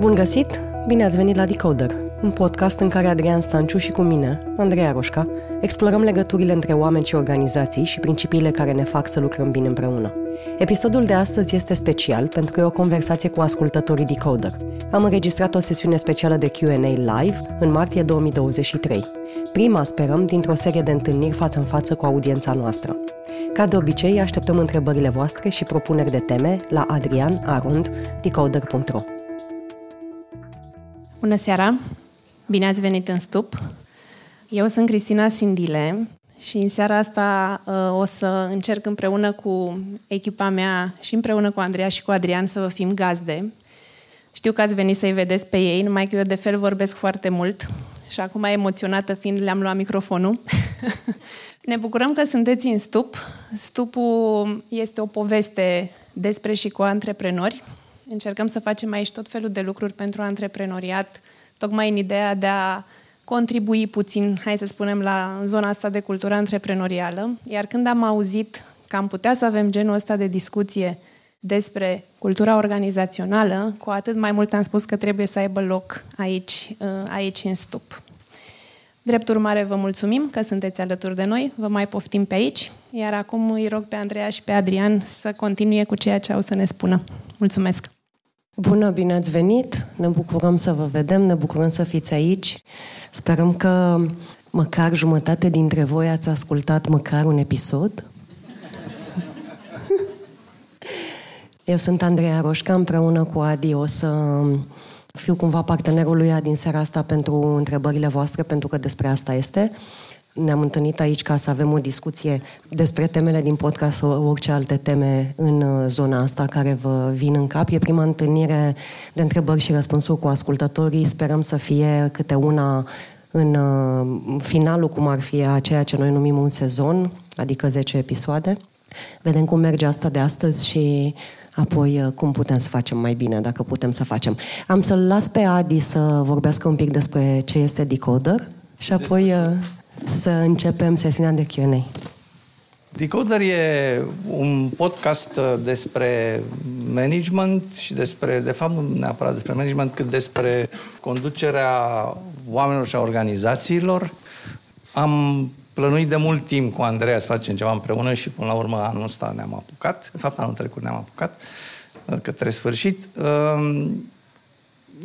Bun găsit! Bine ați venit la Decoder, un podcast în care Adrian Stanciu și cu mine, Andreea Roșca, explorăm legăturile între oameni și organizații și principiile care ne fac să lucrăm bine împreună. Episodul de astăzi este special pentru că e o conversație cu ascultătorii Decoder. Am înregistrat o sesiune specială de Q&A live în martie 2023. Prima, sperăm, dintr-o serie de întâlniri față în față cu audiența noastră. Ca de obicei, așteptăm întrebările voastre și propuneri de teme la adrianarond.decoder.ro Bună seara! Bine ați venit în stup! Eu sunt Cristina Sindile și în seara asta uh, o să încerc împreună cu echipa mea și împreună cu Andreea și cu Adrian să vă fim gazde. Știu că ați venit să-i vedeți pe ei, numai că eu de fel vorbesc foarte mult și acum emoționată fiind le-am luat microfonul. ne bucurăm că sunteți în stup. Stupul este o poveste despre și cu antreprenori. Încercăm să facem aici tot felul de lucruri pentru antreprenoriat, tocmai în ideea de a contribui puțin, hai să spunem, la zona asta de cultură antreprenorială. Iar când am auzit că am putea să avem genul ăsta de discuție despre cultura organizațională, cu atât mai mult am spus că trebuie să aibă loc aici, uh, aici în stup. Drept urmare, vă mulțumim că sunteți alături de noi, vă mai poftim pe aici, iar acum îi rog pe Andreea și pe Adrian să continue cu ceea ce au să ne spună. Mulțumesc! Bună, bine ați venit! Ne bucurăm să vă vedem, ne bucurăm să fiți aici. Sperăm că măcar jumătate dintre voi ați ascultat măcar un episod. Eu sunt Andreea Roșca, împreună cu Adi o să fiu cumva partenerul lui din seara asta pentru întrebările voastre, pentru că despre asta este. Ne-am întâlnit aici ca să avem o discuție despre temele din podcast sau orice alte teme în uh, zona asta care vă vin în cap. E prima întâlnire de întrebări și răspunsuri cu ascultătorii. Sperăm să fie câte una în uh, finalul, cum ar fi a ceea ce noi numim un sezon, adică 10 episoade. Vedem cum merge asta de astăzi și apoi uh, cum putem să facem mai bine, dacă putem să facem. Am să-l las pe Adi să vorbească un pic despre ce este Decoder și apoi uh, să începem sesiunea de Q&A. Decoder e un podcast uh, despre management și despre, de fapt, nu neapărat despre management, cât despre conducerea oamenilor și a organizațiilor. Am plănuit de mult timp cu Andreea să facem ceva împreună și până la urmă anul ăsta ne-am apucat. În fapt, anul trecut ne-am apucat uh, către sfârșit. Um,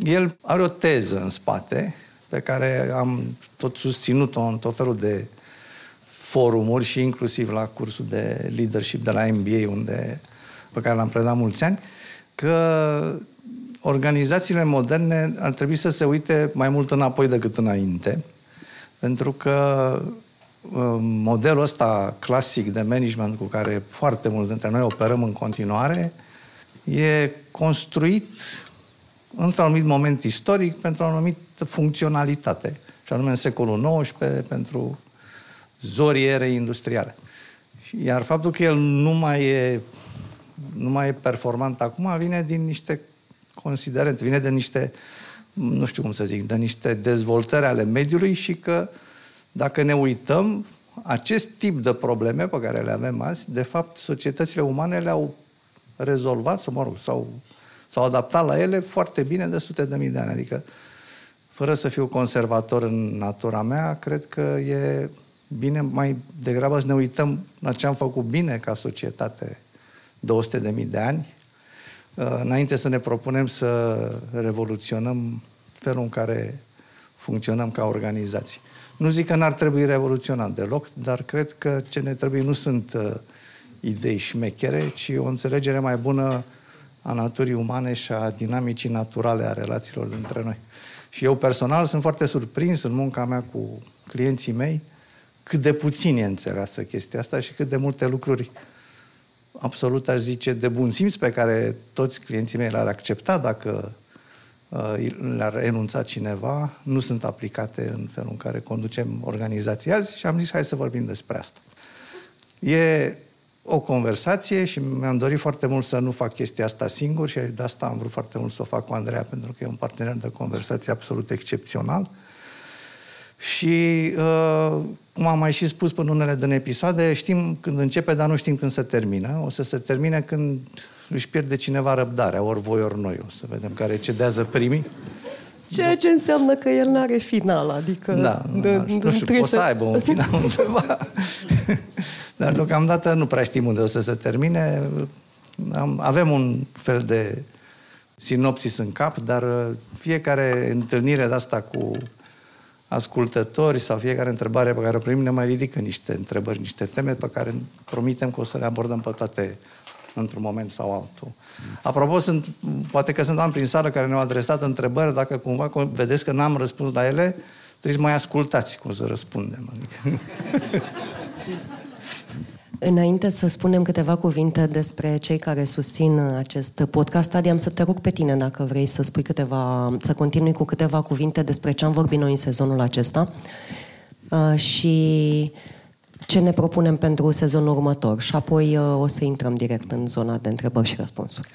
el are o teză în spate pe care am tot susținut-o în tot felul de forumuri și inclusiv la cursul de leadership de la MBA, unde, pe care l-am predat mulți ani, că organizațiile moderne ar trebui să se uite mai mult înapoi decât înainte, pentru că modelul ăsta clasic de management cu care foarte mulți dintre noi operăm în continuare e construit într-un anumit moment istoric pentru o anumită funcționalitate, și anume în secolul XIX pentru zorii erei industriale. Iar faptul că el nu mai e, nu mai e performant acum vine din niște considerente, vine de niște, nu știu cum să zic, de niște dezvoltări ale mediului și că uh, dacă ne uităm, acest tip de probleme pe care le avem azi, de fapt, societățile umane le-au rezolvat, să mă rog, sau s-au adaptat la ele foarte bine de sute de mii de ani. Adică, fără să fiu conservator în natura mea, cred că e bine mai degrabă să ne uităm la ce am făcut bine ca societate 200 de mii de ani, uh, înainte să ne propunem să revoluționăm felul în care funcționăm ca organizații. Nu zic că n-ar trebui revoluționat deloc, dar cred că ce ne trebuie nu sunt uh, idei șmechere, ci o înțelegere mai bună a naturii umane și a dinamicii naturale a relațiilor dintre noi. Și eu personal sunt foarte surprins în munca mea cu clienții mei cât de puțin e înțeleasă chestia asta și cât de multe lucruri absolut, aș zice, de bun simț pe care toți clienții mei le-ar accepta dacă Uh, le-ar enunța cineva, nu sunt aplicate în felul în care conducem organizația azi și am zis hai să vorbim despre asta. E o conversație și mi-am dorit foarte mult să nu fac chestia asta singur și de asta am vrut foarte mult să o fac cu Andreea, pentru că e un partener de conversație absolut excepțional. Și, uh, cum am mai și spus până unele din episoade, știm când începe, dar nu știm când se termină. O să se termine când își pierde cineva răbdarea, ori voi, ori noi. O să vedem care cedează primii. Ceea ce înseamnă că el nu are final, adică... Da, de, nu, de, nu știu, o să aibă un final undeva. Dar deocamdată nu prea știm unde o să se termine. Am, avem un fel de sinopsis în cap, dar uh, fiecare întâlnire de asta cu ascultători sau fiecare întrebare pe care o primim ne mai ridică niște întrebări, niște teme pe care promitem că o să le abordăm pe toate într-un moment sau altul. Apropo, sunt, poate că sunt oameni prin sală care ne-au adresat întrebări, dacă cumva vedeți că n-am răspuns la ele, trebuie să mai ascultați cum să răspundem. Adică... Înainte să spunem câteva cuvinte despre cei care susțin acest podcast, Adi, am să te rog pe tine dacă vrei să spui câteva, să continui cu câteva cuvinte despre ce am vorbit noi în sezonul acesta uh, și ce ne propunem pentru sezonul următor. Și apoi uh, o să intrăm direct în zona de întrebări și răspunsuri.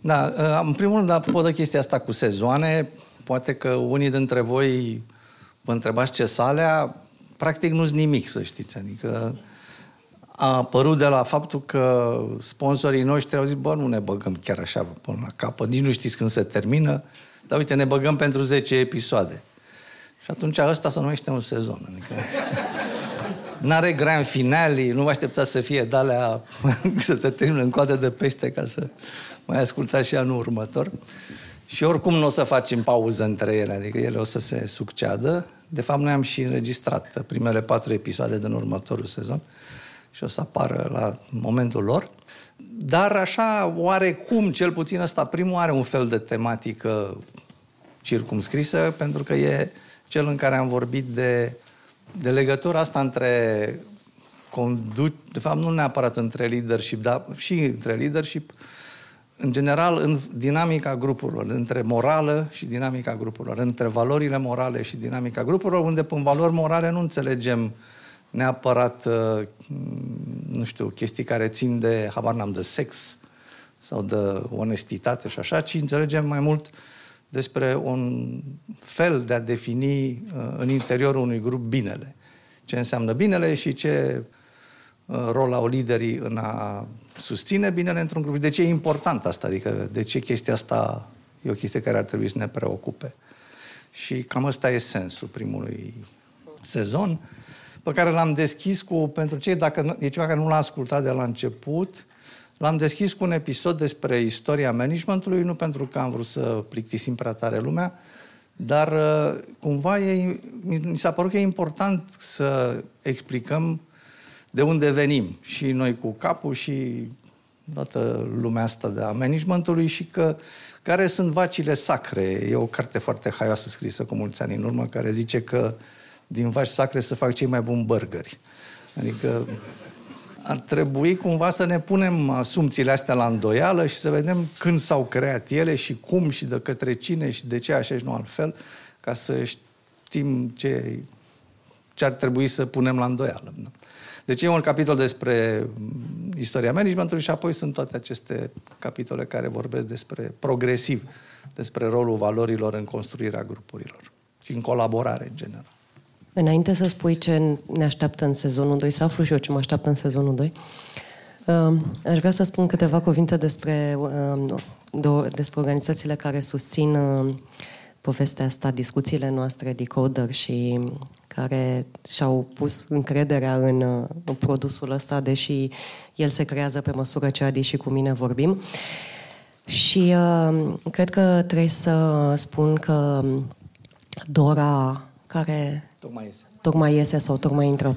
Da, uh, în primul rând, apropo de chestia asta cu sezoane, poate că unii dintre voi vă întrebați ce salea, practic nu-s nimic, să știți. Adică a apărut de la faptul că sponsorii noștri au zis, bă, nu ne băgăm chiar așa până la capăt, nici nu știți când se termină, dar uite, ne băgăm pentru 10 episoade. Și atunci ăsta se numește un sezon. Adică n-are grand finale, nu vă așteptați să fie dalea să se termină în coadă de pește ca să mai ascultați și anul următor. Și oricum nu o să facem pauză între ele, adică ele o să se succeadă. De fapt, noi am și înregistrat primele patru episoade din următorul sezon și o să apară la momentul lor. Dar așa, oarecum, cel puțin ăsta primul are un fel de tematică circumscrisă, pentru că e cel în care am vorbit de, de legătura asta între conduc, de fapt nu neapărat între leadership, dar și între leadership, în general în dinamica grupurilor, între morală și dinamica grupurilor, între valorile morale și dinamica grupurilor, unde în valori morale nu înțelegem uh, neapărat, uh, nu știu, chestii care țin de, habar n-am, de sex sau de onestitate și așa, ci înțelegem mai mult despre un fel de a defini uh, în interiorul unui grup binele. Ce înseamnă binele și ce uh, rol au liderii în a susține binele într-un grup. De ce e important asta? Adică de ce chestia asta e o chestie care ar trebui să ne preocupe? Și cam ăsta e sensul primului sezon pe care l-am deschis cu, pentru cei, dacă e ceva care nu l-a ascultat de la început, l-am deschis cu un episod despre istoria managementului, nu pentru că am vrut să plictisim prea tare lumea, dar uh, cumva e, mi s-a părut că e important să explicăm de unde venim, și noi cu capul și toată lumea asta de a managementului și că care sunt vacile sacre. E o carte foarte haioasă scrisă cu mulți ani în urmă care zice că uh, din vaci sacre să fac cei mai buni burgeri. Adică ar trebui cumva să ne punem asumțiile astea la îndoială și să vedem când s-au creat ele și cum și de către cine și de ce așa și nu altfel, ca să știm ce, ce ar trebui să punem la îndoială. Deci e un capitol despre istoria managementului și apoi sunt toate aceste capitole care vorbesc despre progresiv, despre rolul valorilor în construirea grupurilor și în colaborare în general. Înainte să spui ce ne așteaptă în sezonul 2, să aflu și eu ce mă așteaptă în sezonul 2, um, aș vrea să spun câteva cuvinte despre, um, despre organizațiile care susțin um, povestea asta, discuțiile noastre, Decoder și care și-au pus încrederea în, uh, în produsul ăsta, deși el se creează pe măsură ce Adi și cu mine vorbim. Și uh, cred că trebuie să spun că Dora, care Tocmai iese. Tocmai iese sau tocmai intră.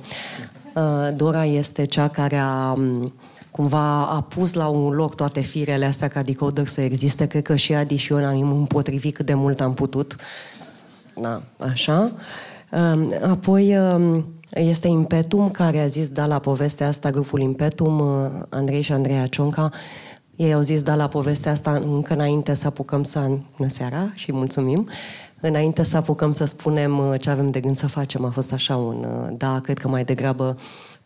Uh, Dora este cea care a um, cumva a pus la un loc toate firele astea ca decoder să existe. Cred că și Adi și eu am împotrivit cât de mult am putut. Da, așa. Um, apoi um, este Impetum care a zis da la povestea asta, grupul Impetum, uh, Andrei și Andreea Cionca, ei au zis da la povestea asta încă înainte să apucăm să... Bună seara și mulțumim! Uh, Înainte să apucăm să spunem uh, ce avem de gând să facem, a fost așa un uh, da, cred că mai degrabă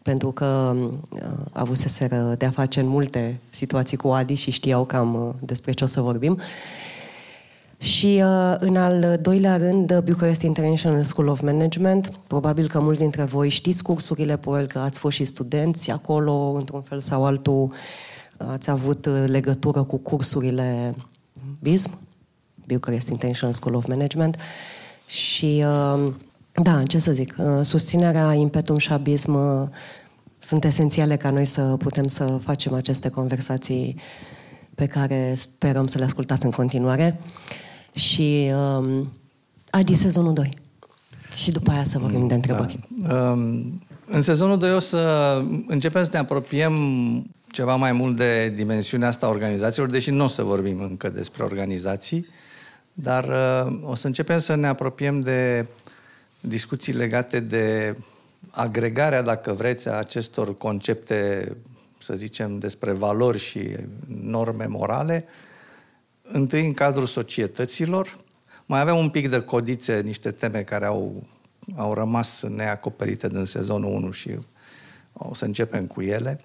pentru că uh, avuseseră de a face în multe situații cu Adi și știau cam despre ce o să vorbim. Și uh, în al doilea rând, Bucharest International School of Management. Probabil că mulți dintre voi știți cursurile, probabil că ați fost și studenți acolo, într-un fel sau altul, ați avut uh, legătură cu cursurile BISM, Bucharest International School of Management. Și, uh, da, ce să zic, susținerea Impetum și Abism sunt esențiale ca noi să putem să facem aceste conversații pe care sperăm să le ascultați în continuare. Și um, Adi, sezonul 2. Și după aia să vorbim de întrebări. Da. Um, în sezonul 2 o să începem să ne apropiem ceva mai mult de dimensiunea asta a organizațiilor, deși nu o să vorbim încă despre organizații, dar uh, o să începem să ne apropiem de discuții legate de agregarea, dacă vreți, a acestor concepte, să zicem, despre valori și norme morale, întâi în cadrul societăților. Mai avem un pic de codițe, niște teme care au, au rămas neacoperite din sezonul 1 și o să începem cu ele.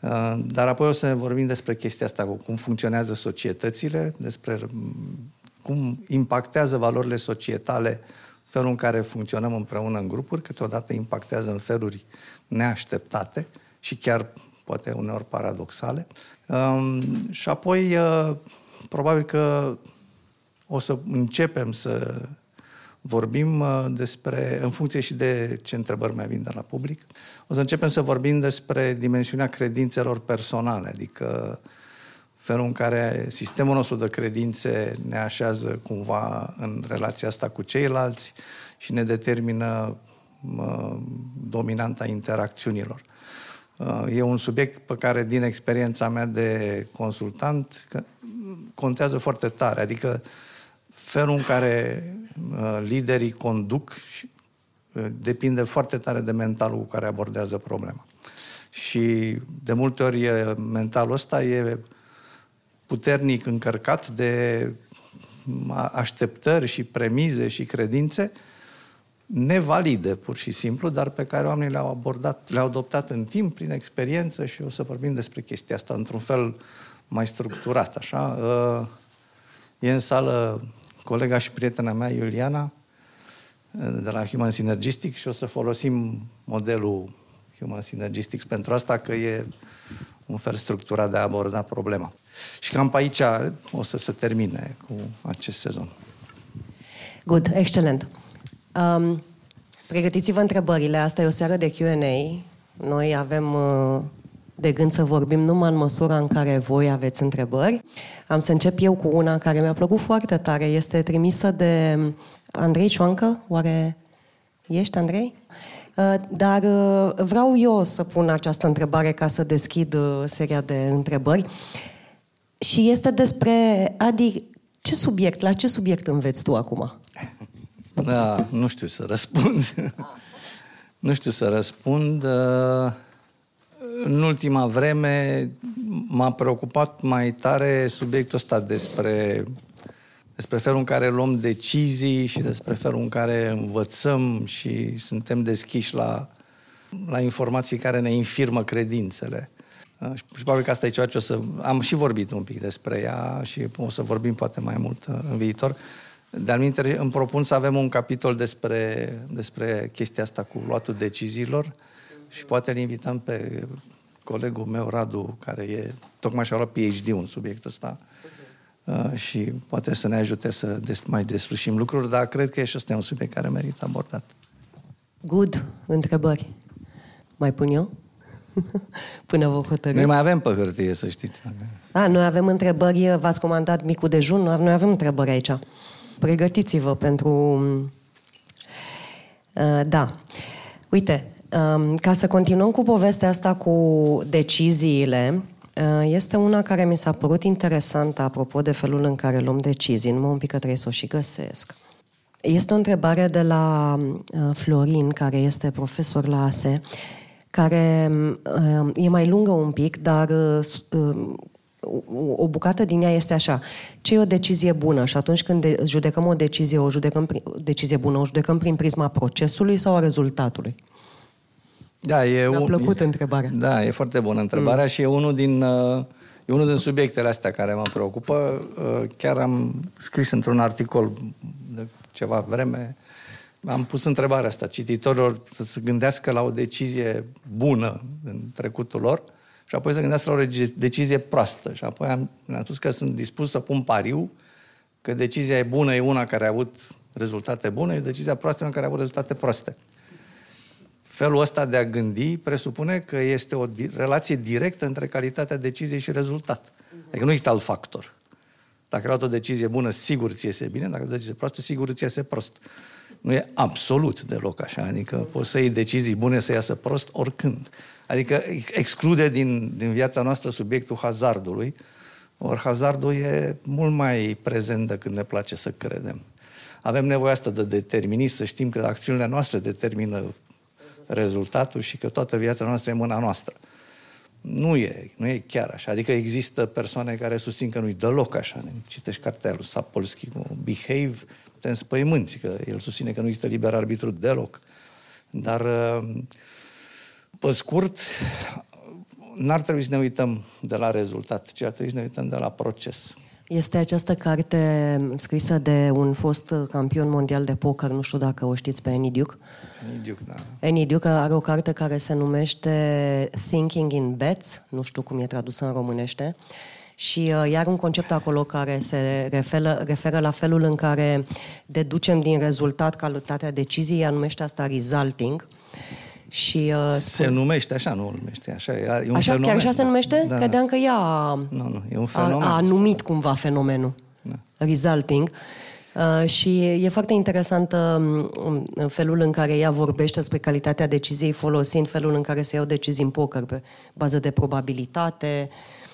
Uh, dar apoi o să vorbim despre chestia asta, cu cum funcționează societățile, despre cum impactează valorile societale felul în care funcționăm împreună în grupuri, câteodată impactează în feluri neașteptate și chiar poate uneori paradoxale. Um, și apoi, uh, probabil că o să începem să vorbim uh, despre, în funcție și de ce întrebări mai vin de la public, o să începem să vorbim despre dimensiunea credințelor personale, adică felul în care sistemul nostru de credințe ne așează cumva în relația asta cu ceilalți și ne determină dominanta interacțiunilor. Uh, e un subiect pe care, din experiența mea de consultant, contează foarte tare. Adică felul în care uh, liderii conduc uh, depinde foarte tare de mentalul cu care abordează problema. Și de multe ori mentalul ăsta e puternic încărcat de așteptări și premize și credințe nevalide, pur și simplu, dar pe care oamenii le-au abordat, le-au adoptat în timp, prin experiență și o să vorbim despre chestia asta într-un fel mai structurat, așa. Uh, e în sală colega și prietena mea, Iuliana, uh, de la Human Synergistic și o să folosim modelul Human Synergistics pentru asta, că e un fel structurat de a aborda problema. Și cam pe aici o să se termine cu acest sezon. Good, excelent. Um, pregătiți-vă întrebările. Asta e o seară de Q&A. Noi avem uh, de gând să vorbim numai în măsura în care voi aveți întrebări. Am să încep eu cu una care mi-a plăcut foarte tare. Este trimisă de Andrei Cioancă. Oare ești, Andrei? Uh, dar uh, vreau eu să pun această întrebare ca să deschid uh, seria de întrebări. Și este despre, Adi, ce subiect, la ce subiect înveți tu acum? Da, nu știu să răspund. nu știu să răspund. În ultima vreme m-a preocupat mai tare subiectul ăsta despre despre felul în care luăm decizii și despre felul în care învățăm și suntem deschiși la, la informații care ne infirmă credințele. Uh, și probabil că asta e ceva ce o să... Am și vorbit un pic despre ea și o să vorbim poate mai mult uh, în viitor. De-al îmi propun să avem un capitol despre, despre chestia asta cu luatul deciziilor și poate îl invităm pe colegul meu, Radu, care e tocmai și-a luat PhD în subiectul ăsta. Uh, și poate să ne ajute să des- mai deslușim lucruri, dar cred că și ăsta e un subiect care merită abordat. Good. Întrebări. Mai pun eu? Până vă hotărâți. Noi mai avem pe hârtie, să știți. A, noi avem întrebări, v-ați comandat micul dejun, noi avem întrebări aici. Pregătiți-vă pentru... Uh, da. Uite, um, ca să continuăm cu povestea asta cu deciziile, uh, este una care mi s-a părut interesantă apropo de felul în care luăm decizii, numai un pic că trebuie să o și găsesc. Este o întrebare de la uh, Florin, care este profesor la ASE, care e mai lungă un pic, dar o bucată din ea este așa. Ce e o decizie bună? Și atunci când de, judecăm o decizie, o judecăm prin, decizie bună, o judecăm prin prisma procesului sau a rezultatului? Da, e Mi-a plăcut e, întrebarea. Da, e foarte bună întrebarea mm. și e unul din uh, E unul din subiectele astea care mă preocupă. Uh, chiar am scris într-un articol de ceva vreme, am pus întrebarea asta cititorilor să se gândească la o decizie bună în trecutul lor și apoi să gândească la o decizie proastă. Și apoi am, am spus că sunt dispus să pun pariu că decizia e bună e una care a avut rezultate bune, și decizia proastă e una care a avut rezultate proaste. Felul ăsta de a gândi presupune că este o di- relație directă între calitatea deciziei și rezultat. Adică nu există alt factor. Dacă ai luat o decizie bună, sigur ți iese bine, dacă ai o decizie proastă, sigur ți iese prost. Nu e absolut deloc așa. Adică poți să iei decizii bune să iasă prost oricând. Adică exclude din, din viața noastră subiectul hazardului, ori hazardul e mult mai prezent decât ne place să credem. Avem nevoie asta de determinism, să știm că acțiunile noastre determină rezultatul și că toată viața noastră e în mâna noastră. Nu e, nu e chiar așa. Adică există persoane care susțin că nu-i deloc așa. Citești cartea lui Sapolsky cu Behave, te înspăimânți, că el susține că nu există liber arbitru deloc. Dar, pe scurt, n-ar trebui să ne uităm de la rezultat, ci ar trebui să ne uităm de la proces. Este această carte scrisă de un fost campion mondial de poker, nu știu dacă o știți pe Annie Duke. Annie Duke, da. Annie Duke are o carte care se numește Thinking in Bets, nu știu cum e tradusă în românește, și uh, iar un concept acolo care se referă, referă la felul în care deducem din rezultat calitatea deciziei, ea numește asta resulting. Și, uh, Se numește așa, nu numește așa. E un așa, fenomen, chiar așa se da. numește? Da. Credeam că ea a, Nu, nu, e un fenomen. a, a numit cumva fenomenul. Da. Resulting. Uh, și e foarte interesant uh, felul în care ea vorbește despre calitatea deciziei folosind felul în care se iau decizii în poker pe bază de probabilitate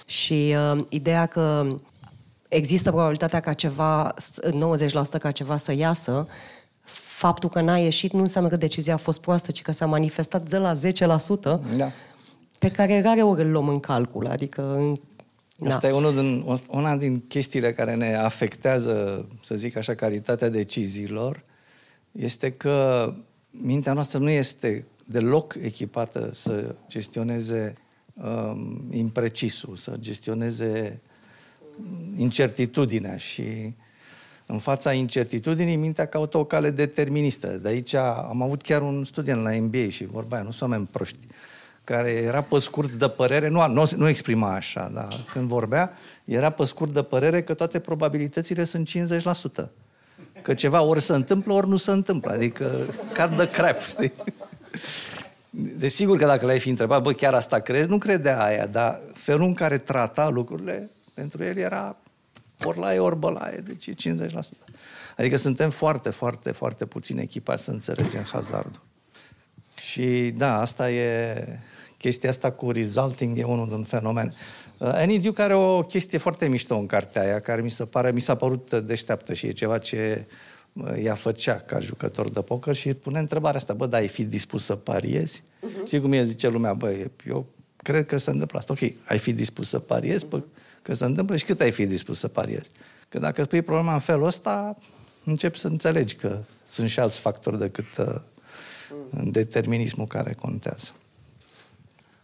și uh, ideea că există probabilitatea ca ceva, 90% ca ceva să iasă, faptul că n-a ieșit nu înseamnă că decizia a fost proastă, ci că s-a manifestat de la 10% Da. pe care rare ori îl luăm în calcul. Adică Asta da. e unul din, una din chestiile care ne afectează, să zic așa, calitatea deciziilor, este că mintea noastră nu este deloc echipată să gestioneze um, imprecisul, să gestioneze incertitudinea și în fața incertitudinii, mintea caută o cale deterministă. De aici am avut chiar un student la MBA și vorba aia, nu sunt oameni proști, care era pe scurt de părere, nu, nu, nu exprima așa, dar când vorbea, era pe scurt de părere că toate probabilitățile sunt 50%. Că ceva ori se întâmplă, ori nu se întâmplă. Adică, cat de crap, știi? Desigur că dacă l-ai fi întrebat, bă, chiar asta crezi? Nu credea aia, dar felul în care trata lucrurile, pentru el era ori la e, ori bălaie, deci e 50%. Adică suntem foarte, foarte, foarte puțin echipați să înțelegem hazardul. Și da, asta e chestia asta cu resulting e unul din fenomen. Uh, Annie Duke are o chestie foarte mișto în cartea aia, care mi se pare, mi s-a părut deșteaptă și e ceva ce uh, ea făcea ca jucător de poker și pune întrebarea asta, bă, da, ai fi dispus să pariezi? Uh-huh. Știi cum e, zice lumea, bă, eu cred că se întâmplă asta. Ok, ai fi dispus să pariezi? Pă, că se întâmplă și cât ai fi dispus să pariezi? Că dacă spui problema în felul ăsta, începi să înțelegi că sunt și alți factori decât uh, determinismul care contează.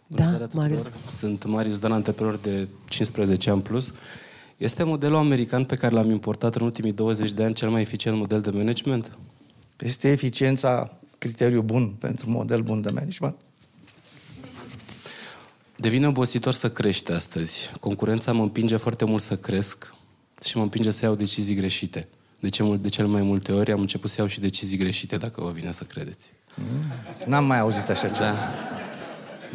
Da, Bună seara Marius. tuturor. Sunt Marius Dan, antreprenor de 15 ani plus. Este modelul american pe care l-am importat în ultimii 20 de ani cel mai eficient model de management? Este eficiența criteriu bun pentru model bun de management? Devine obositor să crește astăzi. Concurența mă împinge foarte mult să cresc și mă împinge să iau decizii greșite. De, ce, mult- de cel mai multe ori am început să iau și decizii greșite, dacă vă vine să credeți. N-am mai auzit așa ceva. Da.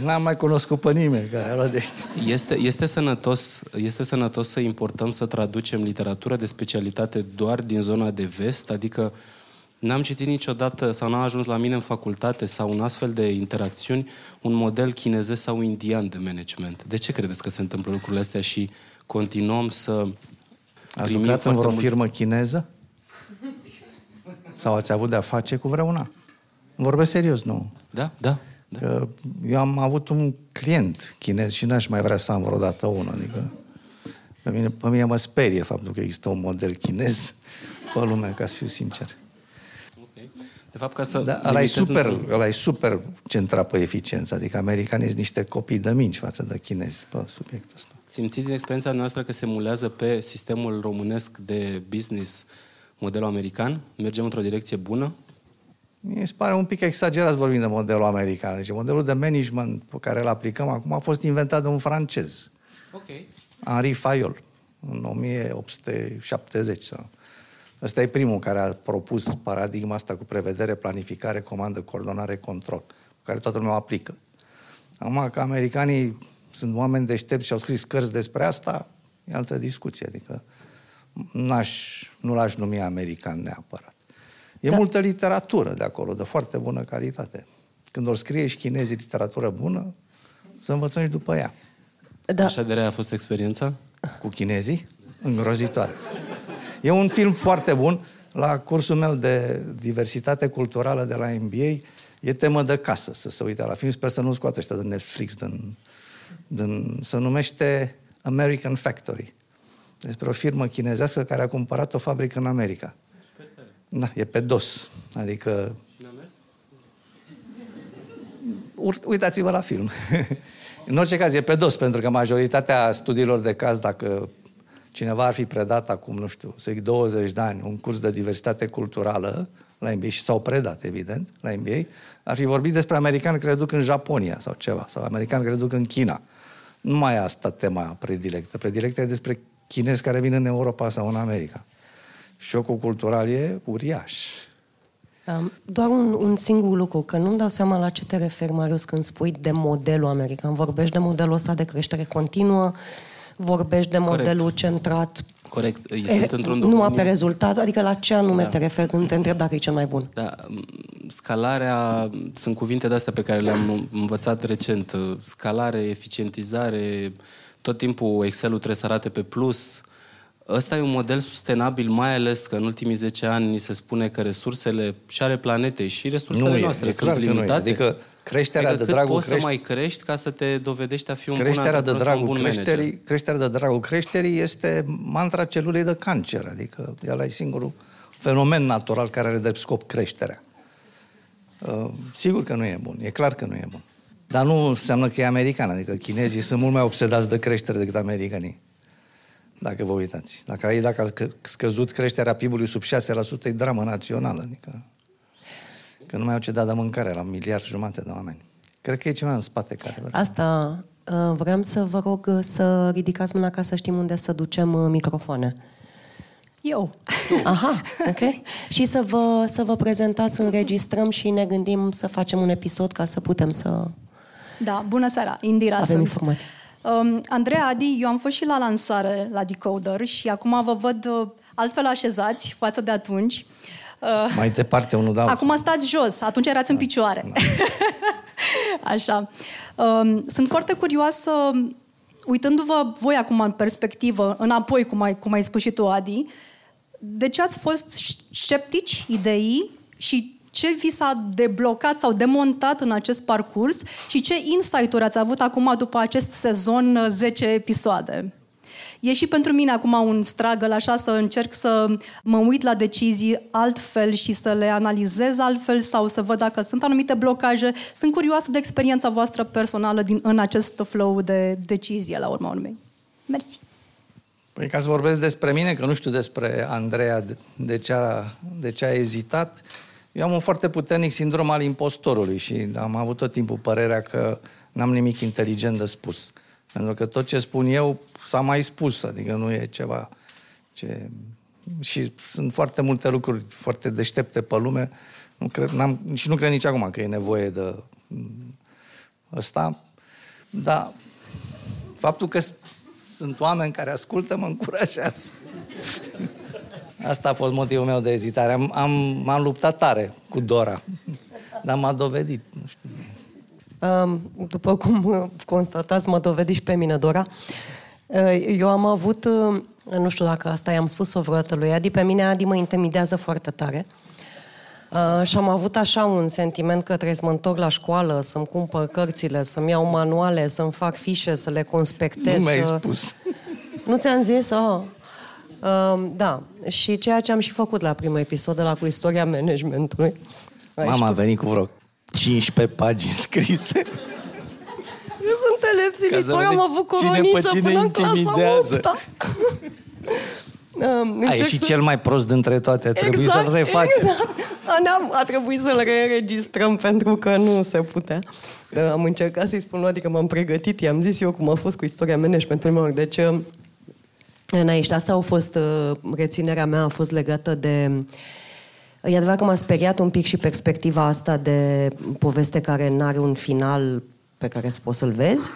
N-am mai cunoscut pe nimeni care a luat decizii. Este, este, sănătos, este sănătos să importăm, să traducem literatură de specialitate doar din zona de vest, adică n-am citit niciodată sau n-a ajuns la mine în facultate sau în astfel de interacțiuni un model chinezesc sau indian de management. De ce credeți că se întâmplă lucrurile astea și continuăm să Ați primim lucrat în foarte vreo mult- firmă chineză? Sau ați avut de-a face cu vreuna? Vorbesc serios, nu. Da, da. Da. Că eu am avut un client chinez și n-aș mai vrea să am vreodată unul. Adică pe mine, pe mine mă sperie faptul că există un model chinez pe lume, ca să fiu sincer. Ok. De fapt, ca să da, ăla, e super, într-un... ăla e super centrat pe eficiență. Adică americanii sunt niște copii de minci față de chinezi pe subiectul ăsta. Simțiți din experiența noastră că se mulează pe sistemul românesc de business modelul american? Mergem într-o direcție bună? Mi se pare un pic exagerat vorbind de modelul american. Deci modelul de management pe care îl aplicăm acum a fost inventat de un francez. Ok. Henri Fayol, în 1870 sau... Ăsta e primul care a propus paradigma asta cu prevedere, planificare, comandă, coordonare, control, pe care toată lumea o aplică. Acum că americanii sunt oameni deștepți și au scris cărți despre asta, e altă discuție. Adică n-aș, nu l-aș numi american neapărat. E da. multă literatură de acolo, de foarte bună calitate. Când o scrie și chinezii literatură bună, să învățăm și după ea. Da. Așa de rea a fost experiența? Cu chinezii? Îngrozitoare. E un film foarte bun. La cursul meu de diversitate culturală de la MBA e temă de casă să se uite la film. Sper să nu scoată ăștia de Netflix din, din, se numește American Factory. Despre o firmă chinezească care a cumpărat o fabrică în America. Da, e pe dos. Adică... Uitați-vă la film. în orice caz, e pe dos, pentru că majoritatea studiilor de caz, dacă cineva ar fi predat acum, nu știu, să 20 de ani, un curs de diversitate culturală la MBA și s-au predat, evident, la MBA, ar fi vorbit despre americani care duc în Japonia sau ceva, sau americani care duc în China. Nu mai e asta tema predilectă. Predilectă e despre chinezi care vin în Europa sau în America. Șocul cultural e uriaș. Doar un, un singur lucru, că nu-mi dau seama la ce te referi, Marius, când spui de modelul american. Vorbești de modelul ăsta de creștere continuă, vorbești de modelul Corect. centrat Corect. Sunt într-un numai pe rezultat, adică la ce anume da. te referi când te întreb dacă e cel mai bun? Da. Scalarea, sunt cuvinte de astea pe care le-am învățat recent. Scalare, eficientizare, tot timpul Excel-ul trebuie să arate pe plus. Ăsta e un model sustenabil, mai ales că în ultimii 10 ani ni se spune că resursele și ale planetei și resursele nu noastre e, e sunt limitate. Adică creșterea adică de dragul poți crești... să mai crești ca să te dovedești a fi un creșterea bun de dragul bun creșterii, manager. Creșterea de dragul creșterii este mantra celulei de cancer. Adică el e singurul fenomen natural care are de scop creșterea. Uh, sigur că nu e bun. E clar că nu e bun. Dar nu înseamnă că e american. Adică chinezii sunt mult mai obsedați de creștere decât americanii. Dacă vă uitați. Dacă, ei, dacă a scăzut creșterea PIB-ului sub 6%, e dramă națională. Adică că nu mai au ce da de mâncare la miliard jumate de oameni. Cred că e ceva în spate care... Asta uh, vreau să vă rog uh, să ridicați mâna ca să știm unde să ducem uh, microfoane. Eu. Aha, ok. și să vă, să vă prezentați, înregistrăm și ne gândim să facem un episod ca să putem să... Da, bună seara, Indira Avem sunt. informații. Um, Andreea Adi, eu am fost și la lansare la Decoder și acum vă văd uh, altfel așezați față de atunci. Uh, Mai departe unul de altul. Acum stați jos, atunci erați în picioare. Da. Așa. Um, sunt foarte curioasă, uitându-vă voi acum în perspectivă, înapoi, cum ai, cum ai spus și tu, Adi, de ce ați fost sceptici ideii și ce vi s-a deblocat sau demontat în acest parcurs și ce insight-uri ați avut acum după acest sezon 10 episoade? E și pentru mine acum un struggle așa să încerc să mă uit la decizii altfel și să le analizez altfel sau să văd dacă sunt anumite blocaje. Sunt curioasă de experiența voastră personală din, în acest flow de decizie la urma urmei. Mersi. Păi ca să vorbesc despre mine, că nu știu despre Andreea de, de, ce, a, de ce a ezitat, eu am un foarte puternic sindrom al impostorului și am avut tot timpul părerea că n-am nimic inteligent de spus. Pentru că tot ce spun eu s-a mai spus, adică nu e ceva ce... Și sunt foarte multe lucruri foarte deștepte pe lume nu cred, n-am, și nu cred nici acum că e nevoie de ăsta, dar faptul că sunt oameni care ascultă mă încurajează. Asta a fost motivul meu de ezitare. Am, am, m-am luptat tare cu Dora, dar m-a dovedit. Nu știu. După cum constatați, m-a dovedit și pe mine, Dora. Eu am avut, nu știu dacă asta i-am spus-o vreodată lui Adi, pe mine Adi mă intimidează foarte tare. Uh, și am avut așa un sentiment că trebuie să mă întorc la școală, să-mi cumpăr cărțile, să-mi iau manuale, să-mi fac fișe, să le conspectez. Nu mi-ai spus. Nu ți-am zis? Oh. Uh, da. Și ceea ce am și făcut la primul episod, de la cu istoria managementului. Mama a venit cu vreo 15 pagini scrise. Eu sunt telepsilitor, am avut coroniță cine până în clasa 8 Um, a ieșit să... cel mai prost dintre toate, a trebuit exact, să-l refacem. Exact. A, a trebuit să-l reînregistrăm pentru că nu se putea. Am încercat să-i spun, adică m-am pregătit, i-am zis eu cum a fost cu istoria managementului meu. Deci, aici, asta a fost, uh, reținerea mea a fost legată de... E adevărat că m-a speriat un pic și perspectiva asta de poveste care nu are un final pe care să poți să-l vezi.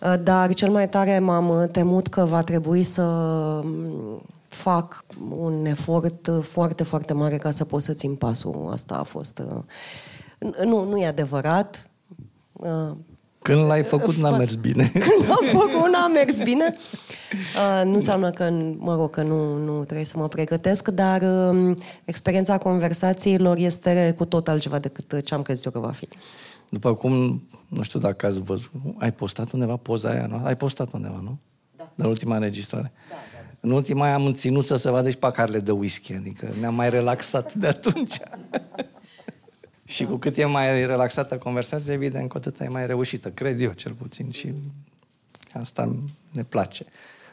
Uh, dar cel mai tare m-am temut că va trebui să mm, fac un efort foarte, foarte mare ca să pot să țin pasul. Asta a fost... Uh, nu, nu e adevărat. Uh, Când l-ai făcut, n-a mers bine. Când l-am făcut, n-a mers bine. Nu înseamnă că, mă rog, că nu, nu trebuie să mă pregătesc, dar um, experiența conversațiilor este cu tot altceva decât ce am crezut eu că va fi. După cum, nu știu dacă ați văzut, ai postat undeva poza aia, nu? Ai postat undeva, nu? Da. De ultima înregistrare. Da, da. În ultima aia am ținut să se vadă și pacarele de whisky, adică ne-am mai relaxat de atunci. și cu cât e mai relaxată conversația, evident, cu atât e mai reușită, cred eu cel puțin și asta ne place.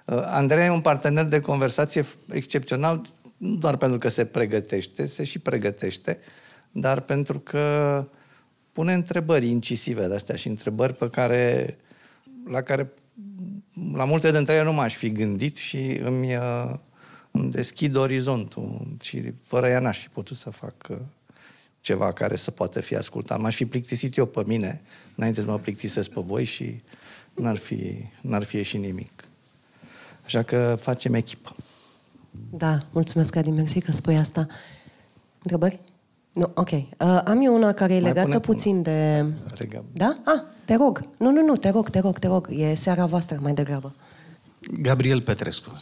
Uh, Andrei e un partener de conversație excepțional, nu doar pentru că se pregătește, se și pregătește, dar pentru că pune întrebări incisive de astea și întrebări pe care, la care la multe dintre ele nu m-aș fi gândit și îmi, uh, îmi deschid orizontul și fără ea n-aș fi putut să fac uh, ceva care să poată fi ascultat. M-aș fi plictisit eu pe mine înainte să mă plictisesc pe voi și n-ar fi, n-ar fi ieșit nimic. Așa că facem echipă. Da, mulțumesc, Adi, mersi că spui asta. Întrebări? Nu, ok. Uh, am eu una care e legată puțin de... Regam. Da? Ah, te rog. Nu, nu, nu, te rog, te rog, te rog. E seara voastră mai degrabă. Gabriel Petrescu.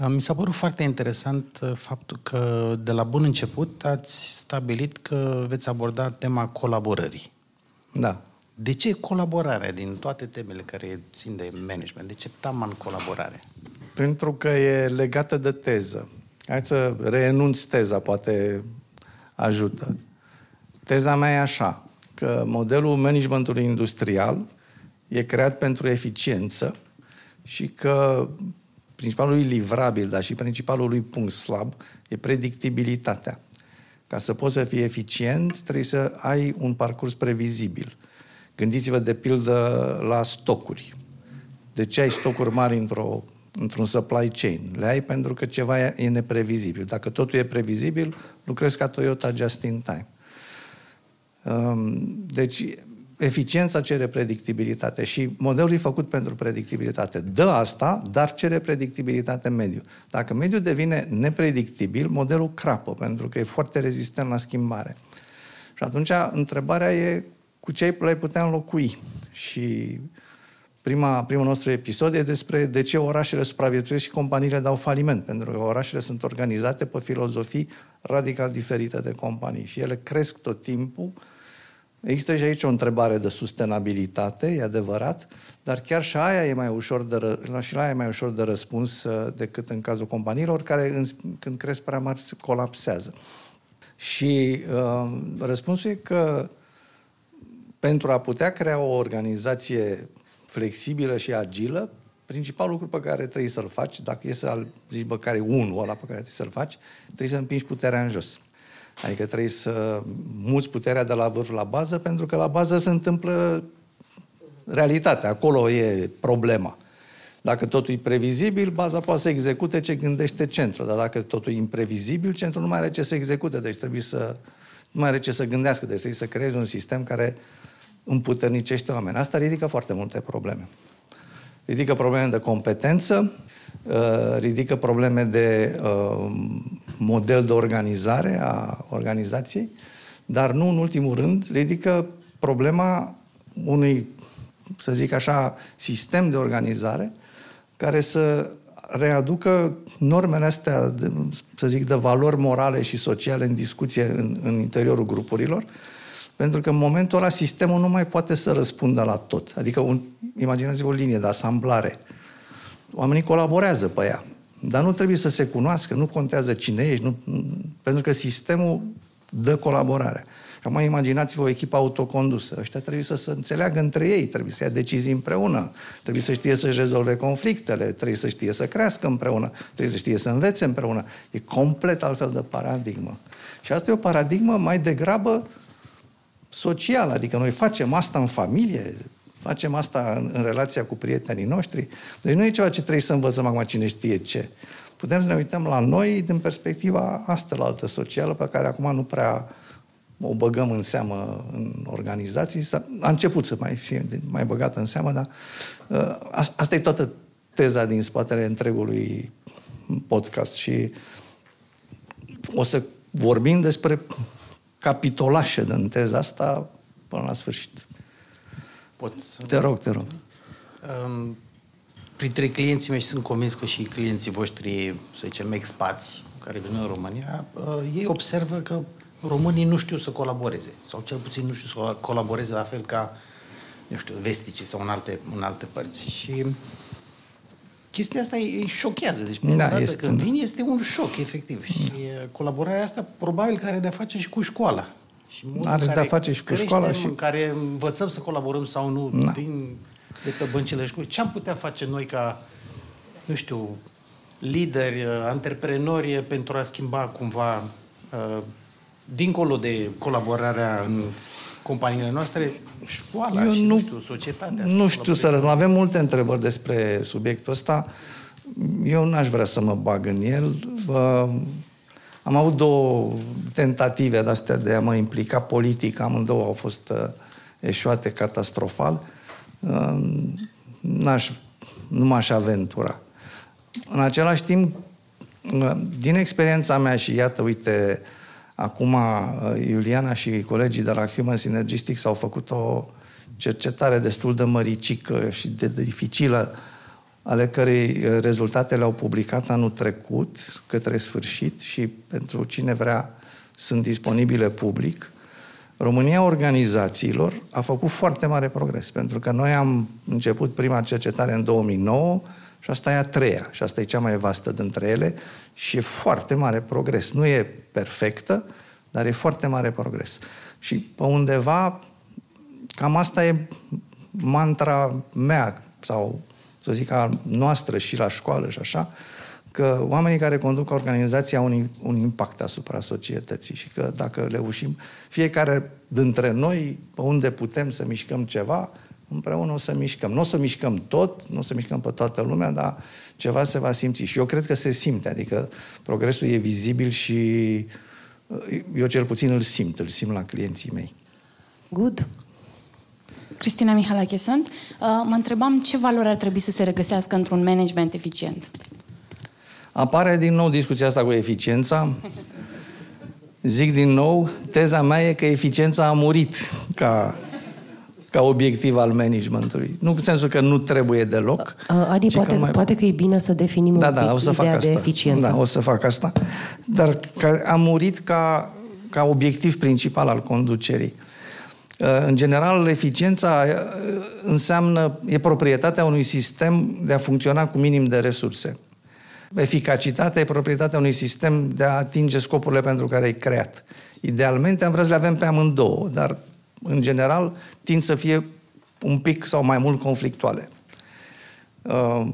Uh, mi s-a părut foarte interesant uh, faptul că de la bun început ați stabilit că veți aborda tema colaborării. Da. De ce colaborarea din toate temele care țin de management? De ce taman colaborare? Pentru că e legată de teză. Hai să renunț teza, poate ajută. Teza mea e așa, că modelul managementului industrial e creat pentru eficiență și că principalul lui livrabil, dar și principalul lui punct slab e predictibilitatea. Ca să poți să fii eficient, trebuie să ai un parcurs previzibil. Gândiți-vă de pildă la stocuri. De ce ai stocuri mari într-o într-un supply chain. Le ai pentru că ceva e neprevizibil. Dacă totul e previzibil, lucrezi ca Toyota just in time. Um, deci, eficiența cere predictibilitate și modelul e făcut pentru predictibilitate. Dă asta, dar cere predictibilitate în mediu. Dacă mediul devine nepredictibil, modelul crapă, pentru că e foarte rezistent la schimbare. Și atunci, întrebarea e cu ce ai putea înlocui. Și prima, primul nostru episod e despre de ce orașele supraviețuiesc și companiile dau faliment. Pentru că orașele sunt organizate pe filozofii radical diferite de companii și ele cresc tot timpul. Există și aici o întrebare de sustenabilitate, e adevărat, dar chiar și aia e mai ușor de, ră, și la aia e mai ușor de răspuns uh, decât în cazul companiilor, care când cresc prea mari colapsează. Și uh, răspunsul e că pentru a putea crea o organizație flexibilă și agilă, principalul lucru pe care trebuie să-l faci, dacă e să zici, bă, care unul ăla pe care trebuie să-l faci, trebuie să împingi puterea în jos. Adică trebuie să muți puterea de la vârf la bază, pentru că la bază se întâmplă realitatea. Acolo e problema. Dacă totul e previzibil, baza poate să execute ce gândește centrul. Dar dacă totul e imprevizibil, centrul nu mai are ce să execute. Deci trebuie să nu mai are ce să gândească. Deci trebuie să creezi un sistem care împuternicește oameni. Asta ridică foarte multe probleme. Ridică probleme de competență, uh, ridică probleme de uh, model de organizare a organizației, dar nu în ultimul rând ridică problema unui, să zic așa, sistem de organizare care să readucă normele astea, de, să zic, de valori morale și sociale în discuție în, în interiorul grupurilor, pentru că în momentul ăla sistemul nu mai poate să răspundă la tot. Adică un, imaginați-vă o linie de asamblare. Oamenii colaborează pe ea. Dar nu trebuie să se cunoască, nu contează cine ești, nu, pentru că sistemul dă colaborarea. Și acum imaginați-vă o echipă autocondusă. Ăștia trebuie să se înțeleagă între ei, trebuie să ia decizii împreună, trebuie să știe să-și rezolve conflictele, trebuie să știe să crească împreună, trebuie să știe să învețe împreună. E complet altfel de paradigmă. Și asta e o paradigmă mai degrabă socială, adică noi facem asta în familie, facem asta în, în relația cu prietenii noștri. Deci nu e ceva ce trebuie să învățăm acum cine știe ce. Putem să ne uităm la noi din perspectiva asta la altă socială pe care acum nu prea o băgăm în seamă în organizații. A început să mai fie mai băgată în seamă, dar uh, asta e toată teza din spatele întregului podcast și o să vorbim despre capitolașe din teza asta până la sfârșit. Pot Te rog, te rog. Um, printre clienții mei și sunt convins că și clienții voștri, să zicem, expați, care vin în România, uh, ei observă că românii nu știu să colaboreze. Sau cel puțin nu știu să colaboreze la fel ca, nu știu, vesticii sau în alte, în alte părți. Și chestia asta îi șochează. Deci, da, este, când vin, este un șoc, efectiv. Da. Și colaborarea asta probabil că are de-a face și cu școala. Și are de-a face și cu școala și... în care învățăm să colaborăm sau nu da. din, de pe băncile școlii. Ce am putea face noi ca, nu știu, lideri, antreprenori pentru a schimba cumva uh, dincolo de colaborarea în companiile noastre, școala Eu și, nu, nu știu, societatea. Nu știu să răspund. Avem multe întrebări despre subiectul ăsta. Eu n-aș vrea să mă bag în el. Uh, am avut două tentative de astea de a mă implica politic. Amândouă au fost uh, eșuate catastrofal. Uh, n-aș, nu m-aș aventura. În același timp, uh, din experiența mea și iată, uite, uh, Acum uh, Iuliana și colegii de la Human Synergistics au făcut o cercetare destul de măricică și de dificilă, ale cărei uh, rezultate le-au publicat anul trecut, către sfârșit, și pentru cine vrea sunt disponibile public. România Organizațiilor a făcut foarte mare progres, pentru că noi am început prima cercetare în 2009 și asta e a treia, și asta e cea mai vastă dintre ele și e foarte mare progres. Nu e perfectă, dar e foarte mare progres. Și pe undeva, cam asta e mantra mea, sau să zic a noastră și la școală și așa, că oamenii care conduc organizația au un, un impact asupra societății și că dacă le ușim, fiecare dintre noi, pe unde putem să mișcăm ceva, împreună o să mișcăm. Nu o să mișcăm tot, nu o să mișcăm pe toată lumea, dar ceva se va simți. Și eu cred că se simte, adică progresul e vizibil și eu cel puțin îl simt, îl simt la clienții mei. Good. Cristina Mihalache sunt. Uh, mă întrebam ce valori ar trebui să se regăsească într-un management eficient. Apare din nou discuția asta cu eficiența. Zic din nou, teza mea e că eficiența a murit ca ca obiectiv al managementului. Nu în sensul că nu trebuie deloc. Adi, poate, că mai... poate că e bine să definim da, un da, pic o să fac ideea asta. de eficiență. Da, o să fac asta. Dar că a murit ca, ca obiectiv principal al conducerii. În general, eficiența înseamnă, e proprietatea unui sistem de a funcționa cu minim de resurse. Eficacitatea e proprietatea unui sistem de a atinge scopurile pentru care e creat. Idealmente am vrea să le avem pe amândouă, dar în general, tind să fie un pic sau mai mult conflictuale. Uh,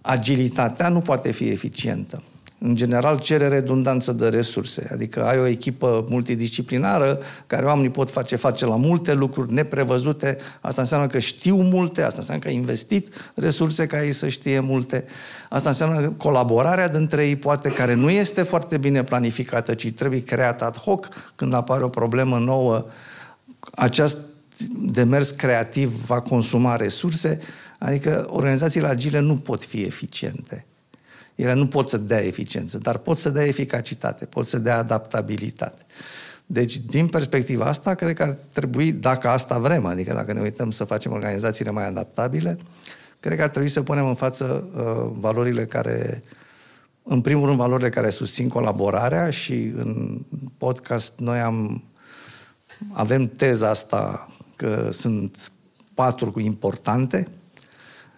agilitatea nu poate fi eficientă. În general, cere redundanță de resurse. Adică ai o echipă multidisciplinară care oamenii pot face face la multe lucruri neprevăzute. Asta înseamnă că știu multe, asta înseamnă că ai investit resurse ca ei să știe multe. Asta înseamnă că colaborarea dintre ei poate, care nu este foarte bine planificată, ci trebuie creată ad hoc când apare o problemă nouă acest demers creativ va consuma resurse, adică organizațiile agile nu pot fi eficiente. Ele nu pot să dea eficiență, dar pot să dea eficacitate, pot să dea adaptabilitate. Deci, din perspectiva asta, cred că ar trebui, dacă asta vrem, adică dacă ne uităm să facem organizațiile mai adaptabile, cred că ar trebui să punem în față uh, valorile care, în primul rând, valorile care susțin colaborarea și în podcast noi am avem teza asta că sunt patru importante,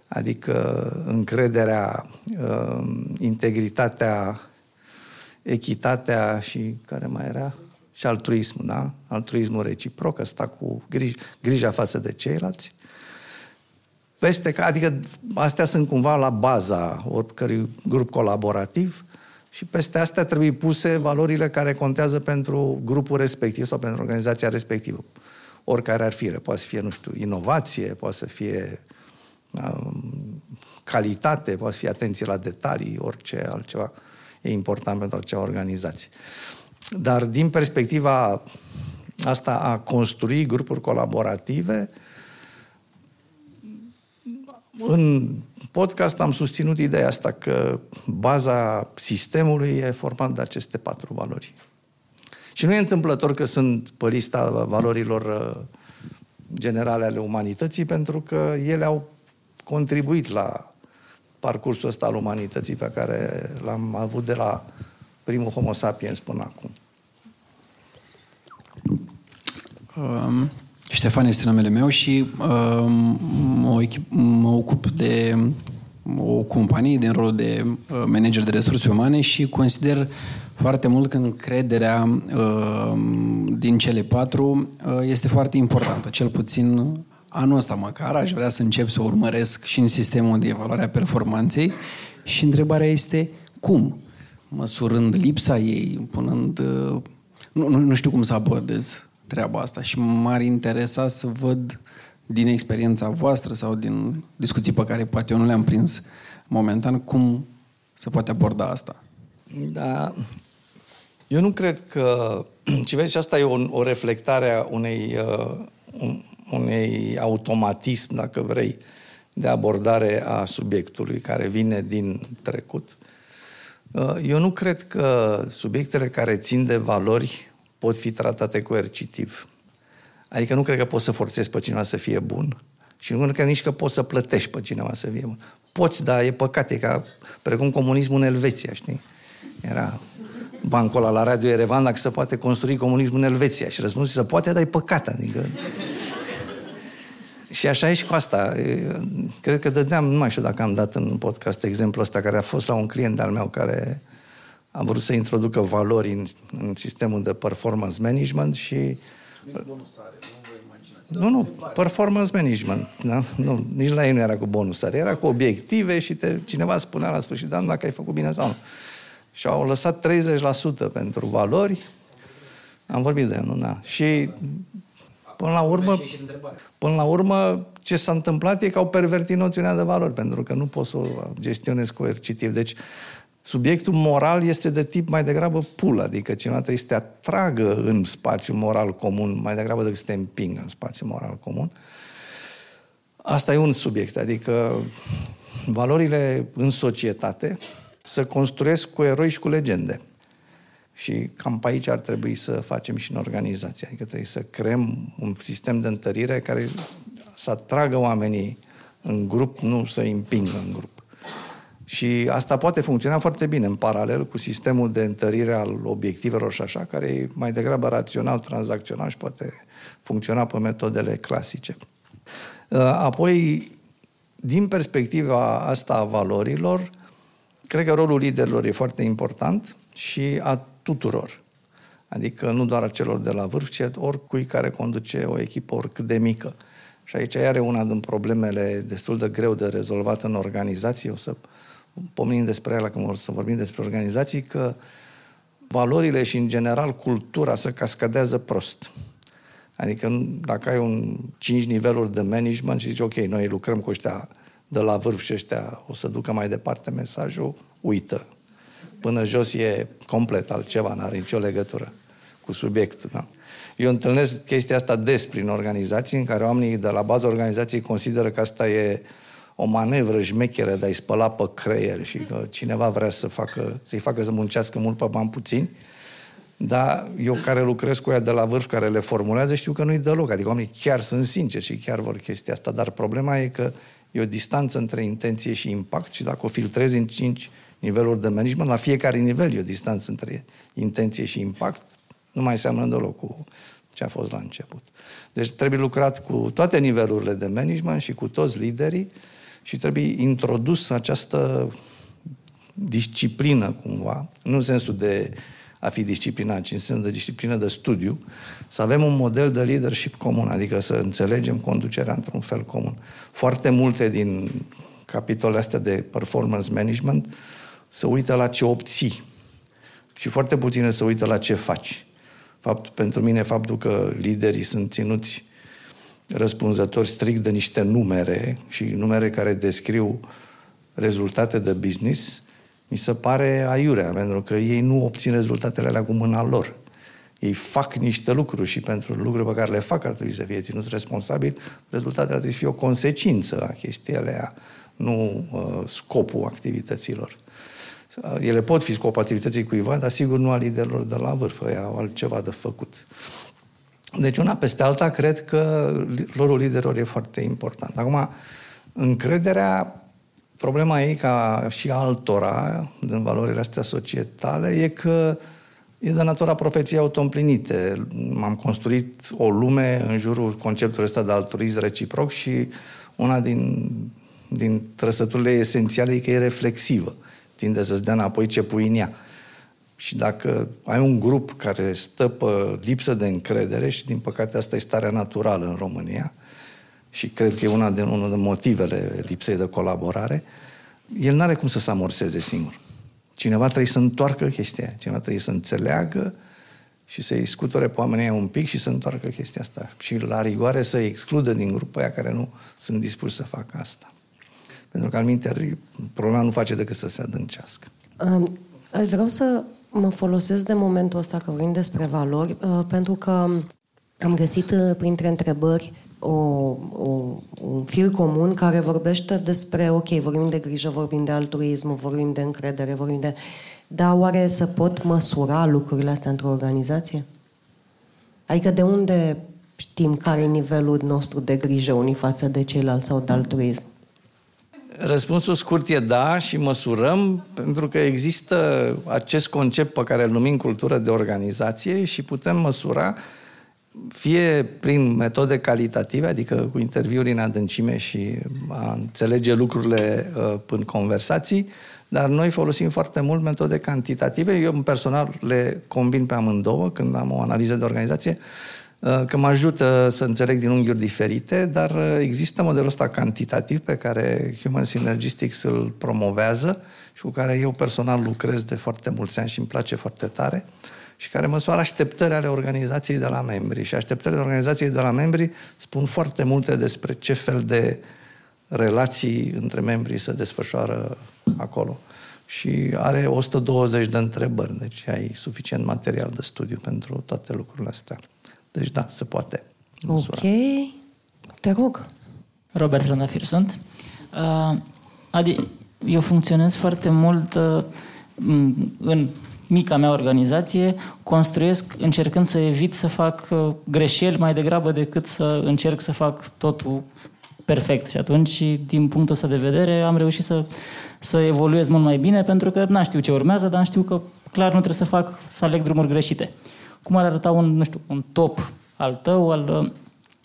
adică încrederea, uh, integritatea, echitatea și care mai era? și altruism, da? Altruismul reciproc, ăsta cu grij, grija față de ceilalți. Peste, adică astea sunt cumva la baza oricărui grup colaborativ și peste astea trebuie puse valorile care contează pentru grupul respectiv sau pentru organizația respectivă. Oricare ar fi, poate să fie, nu știu, inovație, poate să fie um, calitate, poate să fie atenție la detalii, orice altceva e important pentru acea organizație. Dar din perspectiva asta a construi grupuri colaborative, în podcast am susținut ideea asta că baza sistemului e format de aceste patru valori. Și nu e întâmplător că sunt pe lista valorilor uh, generale ale umanității, pentru că ele au contribuit la parcursul ăsta al umanității pe care l-am avut de la primul Homo sapiens până acum. Um, Ștefan este numele meu și um, mă, echip, mă ocup de o companie din rolul de uh, manager de resurse umane și consider foarte mult că încrederea uh, din cele patru uh, este foarte importantă. Cel puțin anul ăsta măcar aș vrea să încep să urmăresc și în sistemul de evaluare a performanței și întrebarea este cum? Măsurând lipsa ei, punând... Uh, nu, nu, nu știu cum să abordez treaba asta și m-ar interesa să văd din experiența voastră sau din discuții pe care poate eu nu le-am prins momentan, cum se poate aborda asta. Da. Eu nu cred că... Ce vezi, asta e o, o reflectare a unei, uh, unei automatism, dacă vrei, de abordare a subiectului care vine din trecut. Uh, eu nu cred că subiectele care țin de valori pot fi tratate coercitiv. Adică nu cred că poți să forțezi pe cineva să fie bun și nu cred nici că poți să plătești pe cineva să fie bun. Poți, dar e păcat, e ca precum comunismul în Elveția, știi? Era bancul ăla la Radio Erevan dacă se poate construi comunismul în Elveția și răspunsul se poate, dar e păcat, adică... și așa e și cu asta. Cred că dădeam, nu mai știu dacă am dat în podcast exemplul ăsta care a fost la un client al meu care am vrut să introducă valori în, în sistemul de performance management și... Nu, nu, performance management. Da? Nu, nici la ei nu era cu bonusare, era cu obiective și te, cineva spunea la sfârșit de an dacă ai făcut bine sau nu. Și au lăsat 30% pentru valori. Am vorbit de nu, da. Și până la urmă, până la urmă, ce s-a întâmplat e că au pervertit noțiunea de valori, pentru că nu poți să o gestionezi coercitiv. Deci, Subiectul moral este de tip mai degrabă pul, adică cineva trebuie să te atragă în spațiu moral comun, mai degrabă decât să te împingă în spațiu moral comun. Asta e un subiect, adică valorile în societate să construiesc cu eroi și cu legende. Și cam pe aici ar trebui să facem și în organizație. Adică trebuie să creăm un sistem de întărire care să atragă oamenii în grup, nu să îi împingă în grup. Și asta poate funcționa foarte bine în paralel cu sistemul de întărire al obiectivelor și așa, care e mai degrabă rațional, tranzacțional și poate funcționa pe metodele clasice. Uh, apoi, din perspectiva asta a valorilor, cred că rolul liderilor e foarte important și a tuturor. Adică nu doar a celor de la vârf, ci oricui care conduce o echipă oricât de mică. Și aici are una din problemele destul de greu de rezolvat în organizație. O să pomenim despre ele când o să vorbim despre organizații, că valorile și, în general, cultura se cascadează prost. Adică dacă ai un 5 niveluri de management și zici, ok, noi lucrăm cu ăștia de la vârf și ăștia o să ducă mai departe mesajul, uită. Până jos e complet altceva, n-are nicio legătură cu subiectul. Da? Eu întâlnesc chestia asta des prin organizații în care oamenii de la baza organizației consideră că asta e o manevră șmecheră de a-i spăla pe creier și că cineva vrea să facă, să-i facă să muncească mult pe bani puțini, dar eu care lucrez cu ea de la vârf, care le formulează, știu că nu-i deloc. Adică oamenii chiar sunt sinceri și chiar vor chestia asta. Dar problema e că e o distanță între intenție și impact și dacă o filtrezi în cinci niveluri de management, la fiecare nivel e o distanță între intenție și impact, nu mai seamănă deloc cu ce a fost la început. Deci trebuie lucrat cu toate nivelurile de management și cu toți liderii și trebuie introdus această disciplină, cumva, nu în sensul de a fi disciplinat, ci înseamnă de disciplină de studiu, să avem un model de leadership comun, adică să înțelegem conducerea într-un fel comun. Foarte multe din capitolele astea de performance management se uită la ce obții și foarte puține se uită la ce faci. Fapt, pentru mine, faptul că liderii sunt ținuți răspunzători strict de niște numere și numere care descriu rezultate de business, mi se pare aiurea, pentru că ei nu obțin rezultatele alea cu mâna lor. Ei fac niște lucruri și pentru lucrurile pe care le fac ar trebui să fie ținuți responsabili, rezultatele ar trebui să fie o consecință a chestiei alea, nu uh, scopul activităților. Ele pot fi scopul activității cuiva, dar sigur nu a liderilor de la vârf, ei au altceva de făcut. Deci una peste alta, cred că rolul liderilor e foarte important. Acum, încrederea, problema ei ca și altora, din valorile astea societale, e că e de natura profeției autoîmplinite. M-am construit o lume în jurul conceptului ăsta de altruism reciproc și una din, din trăsăturile esențiale e că e reflexivă. Tinde să-ți dea înapoi ce pui în ea. Și dacă ai un grup care stă pe lipsă de încredere, și din păcate asta e starea naturală în România, și cred că e una din, unul din motivele lipsei de colaborare, el nu are cum să se amorseze singur. Cineva trebuie să întoarcă chestia cineva trebuie să înțeleagă și să-i scuture pe oamenii un pic și să întoarcă chestia asta. Și la rigoare să excludă din grupul aia care nu sunt dispuși să facă asta. Pentru că, al minte, problema nu face decât să se adâncească. Um, vreau să mă folosesc de momentul ăsta că vorbim despre valori, uh, pentru că am găsit uh, printre întrebări o, o, un fir comun care vorbește despre, ok, vorbim de grijă, vorbim de altruism, vorbim de încredere, vorbim de... Dar oare să pot măsura lucrurile astea într-o organizație? Adică de unde știm care e nivelul nostru de grijă unii față de ceilalți sau de altruism? Răspunsul scurt e da și măsurăm pentru că există acest concept pe care îl numim cultură de organizație și putem măsura fie prin metode calitative, adică cu interviuri în adâncime și a înțelege lucrurile uh, în conversații, dar noi folosim foarte mult metode cantitative. Eu, personal, le combin pe amândouă când am o analiză de organizație Uh, că mă ajută să înțeleg din unghiuri diferite, dar uh, există modelul ăsta cantitativ pe care Human Synergistics îl promovează și cu care eu personal lucrez de foarte mulți ani și îmi place foarte tare și care măsoară așteptările ale organizației de la membri. Și așteptările organizației de la membri spun foarte multe despre ce fel de relații între membrii se desfășoară acolo. Și are 120 de întrebări, deci ai suficient material de studiu pentru toate lucrurile astea. Deci da, se poate. Măsura. Ok. Te rog. Robert Rândafir sunt. Uh, Adi, eu funcționez foarte mult uh, în mica mea organizație, construiesc încercând să evit să fac uh, greșeli mai degrabă decât să încerc să fac totul perfect. Și atunci, din punctul ăsta de vedere, am reușit să, să evoluez mult mai bine pentru că nu știu ce urmează, dar știu că clar nu trebuie să fac, să aleg drumuri greșite cum ar arăta un, nu știu, un top al tău, al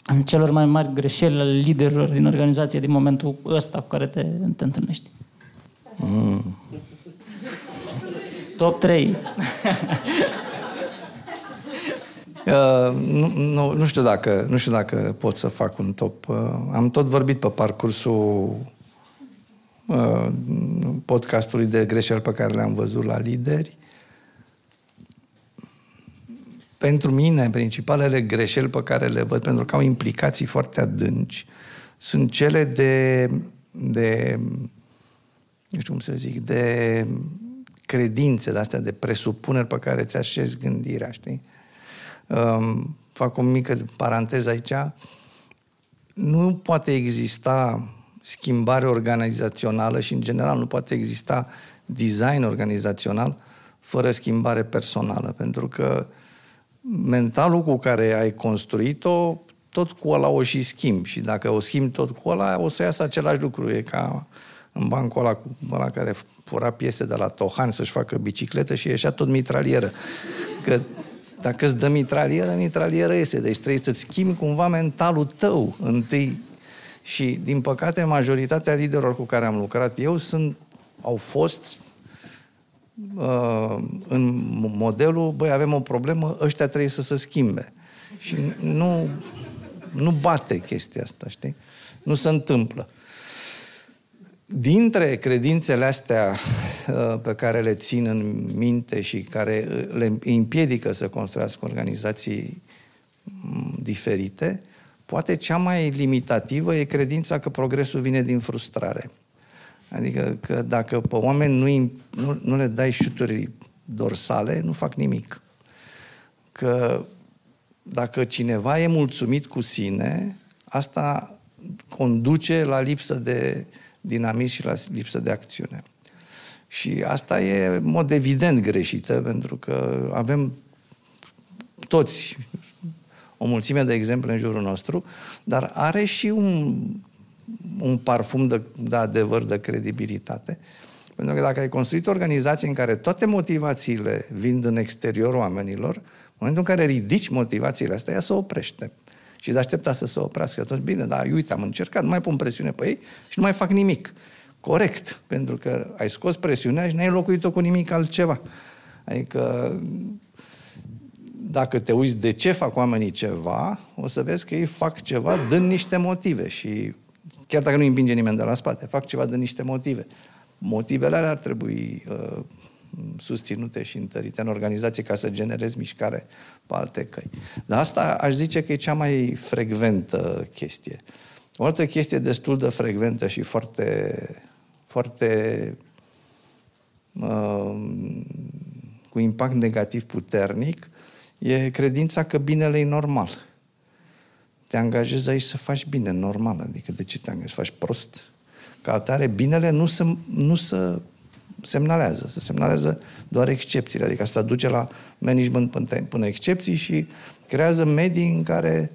uh, celor mai mari greșeli ale liderilor din organizație din momentul ăsta cu care te, te întâlnești? Mm. Top 3. Uh, nu, nu, nu, știu dacă, nu știu dacă pot să fac un top. Uh, am tot vorbit pe parcursul uh, podcastului de greșeli pe care le-am văzut la lideri pentru mine, principalele greșeli pe care le văd, pentru că au implicații foarte adânci, sunt cele de, de nu știu cum să zic, de credințe, de astea, de presupuneri pe care ți așezi gândirea, știi? Um, fac o mică paranteză aici. Nu poate exista schimbare organizațională și, în general, nu poate exista design organizațional fără schimbare personală, pentru că uh, mentalul cu care ai construit-o, tot cu ăla o și schimbi. Și dacă o schimbi tot cu ăla, o să iasă același lucru. E ca în bancul ăla cu ăla care fura piese de la Tohan să-și facă bicicletă și ieșea tot mitralieră. Că dacă îți dă mitralieră, mitralieră iese. Deci trebuie să-ți schimbi cumva mentalul tău întâi. Și, din păcate, majoritatea liderilor cu care am lucrat eu sunt, au fost uh, în modelul, băi, avem o problemă, ăștia trebuie să se schimbe. Și nu, nu bate chestia asta, știi? Nu se întâmplă. Dintre credințele astea uh, pe care le țin în minte și care uh, le împiedică să construiască organizații mm, diferite, poate cea mai limitativă e credința că progresul vine din frustrare. Adică că dacă pe oameni nu, nu, nu le dai șuturi dorsale, nu fac nimic. Că dacă cineva e mulțumit cu sine, asta conduce la lipsă de dinamism și la lipsă de acțiune. Și asta e în mod evident greșită, pentru că avem toți o mulțime de exemple în jurul nostru, dar are și un, un parfum de, de adevăr, de credibilitate. Pentru că dacă ai construit o organizație în care toate motivațiile vin din exteriorul oamenilor, în momentul în care ridici motivațiile astea, ea se oprește. Și de aștepta să se oprească tot bine, dar uite, am încercat, nu mai pun presiune pe ei și nu mai fac nimic. Corect, pentru că ai scos presiunea și n-ai locuit-o cu nimic altceva. Adică dacă te uiți de ce fac oamenii ceva, o să vezi că ei fac ceva dând niște motive și chiar dacă nu împinge nimeni de la spate, fac ceva de niște motive. Motivele alea ar trebui uh, susținute și întărite în organizație ca să generezi mișcare pe alte căi. Dar asta aș zice că e cea mai frecventă chestie. O altă chestie destul de frecventă și foarte, foarte uh, cu impact negativ puternic e credința că binele e normal. Te angajezi aici să faci bine, normal. Adică de ce te angajezi? Faci prost. Ca atare, binele nu se, nu se semnalează. Se semnalează doar excepțiile. Adică asta duce la management până, până excepții și creează medii în care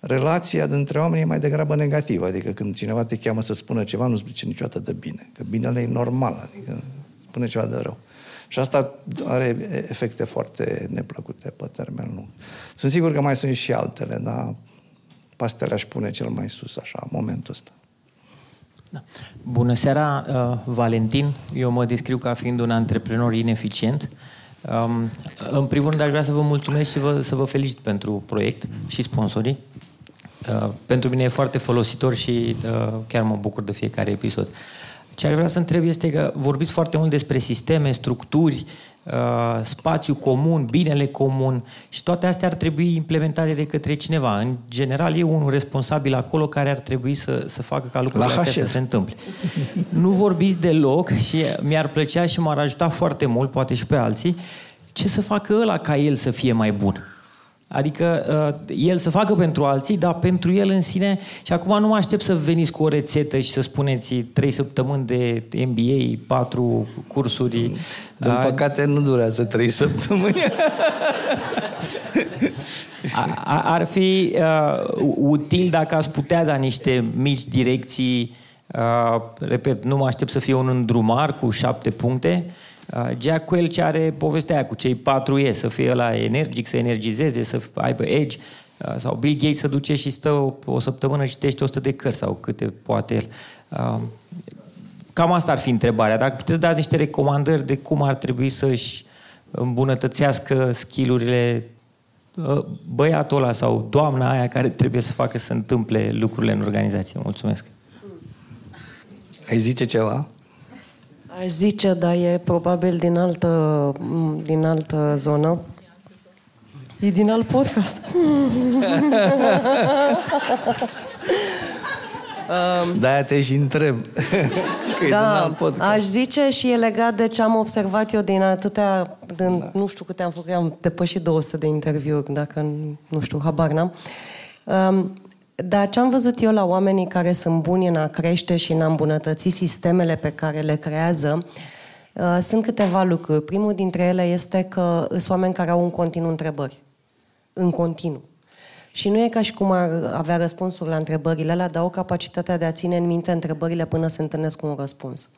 relația dintre oameni e mai degrabă negativă. Adică când cineva te cheamă să spună ceva, nu zice niciodată de bine. Că binele e normal. Adică spune ceva de rău. Și asta are efecte foarte neplăcute pe termen lung. Sunt sigur că mai sunt și altele, dar pastele aș pune cel mai sus, așa, în momentul ăsta. Da. Bună seara, uh, Valentin. Eu mă descriu ca fiind un antreprenor ineficient. Um, în primul rând, aș vrea să vă mulțumesc și să vă, să vă felicit pentru proiect și sponsorii. Uh, pentru mine e foarte folositor și uh, chiar mă bucur de fiecare episod. Uh, ce aș vrea să întreb este că vorbiți foarte mult despre sisteme, structuri, uh, spațiu comun, binele comun și toate astea ar trebui implementate de către cineva. În general, e unul responsabil acolo care ar trebui să, să facă ca lucrurile astea să se întâmple. Nu vorbiți deloc și mi-ar plăcea și m-ar ajuta foarte mult, poate și pe alții, ce să facă ăla ca el să fie mai bun. Adică uh, el să facă pentru alții, dar pentru el în sine. Și acum nu mă aștept să veniți cu o rețetă și să spuneți trei săptămăni de MBA, patru cursuri. Din uh, păcate nu durează trei săptămâni. ar fi uh, util dacă ați putea da niște mici direcții. Uh, repet, nu mă aștept să fie un îndrumar cu șapte puncte, Uh, Jack Welch are povestea aia cu cei patru E, să fie la energic, să energizeze, să aibă edge, uh, sau Bill Gates să duce și stă o, o săptămână și citește 100 de cărți sau câte poate el. Uh, cam asta ar fi întrebarea. Dacă puteți da niște recomandări de cum ar trebui să-și îmbunătățească skillurile băiatul ăla sau doamna aia care trebuie să facă să întâmple lucrurile în organizație. Mulțumesc! Ai zice ceva? Aș zice, dar e probabil din altă, din altă zonă. E din alt podcast. Da, te și întreb. că da, aș zice și e legat de ce am observat eu din atâtea, din, nu știu câte am făcut, am depășit 200 de interviuri, dacă nu știu, habar n-am. Um, dar ce am văzut eu la oamenii care sunt buni în a crește și în a îmbunătăți sistemele pe care le creează, uh, sunt câteva lucruri. Primul dintre ele este că sunt oameni care au în continuu întrebări. În continuu. Și nu e ca și cum ar avea răspunsuri la întrebările alea, dar o capacitatea de a ține în minte întrebările până se întâlnesc cu un răspuns.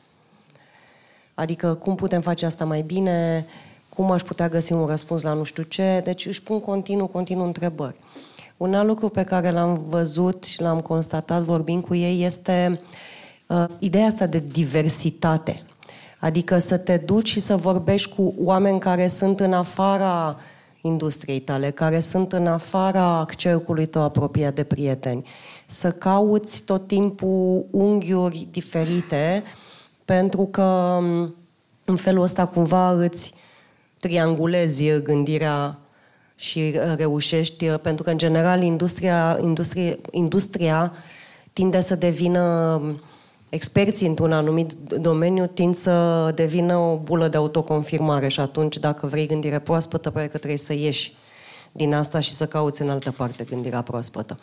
Adică cum putem face asta mai bine, cum aș putea găsi un răspuns la nu știu ce, deci își pun continuu, continuu întrebări. Un alt lucru pe care l-am văzut și l-am constatat vorbind cu ei este uh, ideea asta de diversitate. Adică să te duci și să vorbești cu oameni care sunt în afara industriei tale, care sunt în afara cercului tău apropiat de prieteni. Să cauți tot timpul unghiuri diferite, pentru că în felul ăsta cumva îți triangulezi gândirea și reușești, pentru că în general industria, industria, industria tinde să devină experții într-un anumit domeniu tind să devină o bulă de autoconfirmare și atunci dacă vrei gândire proaspătă, pare că trebuie să ieși din asta și să cauți în altă parte gândirea proaspătă.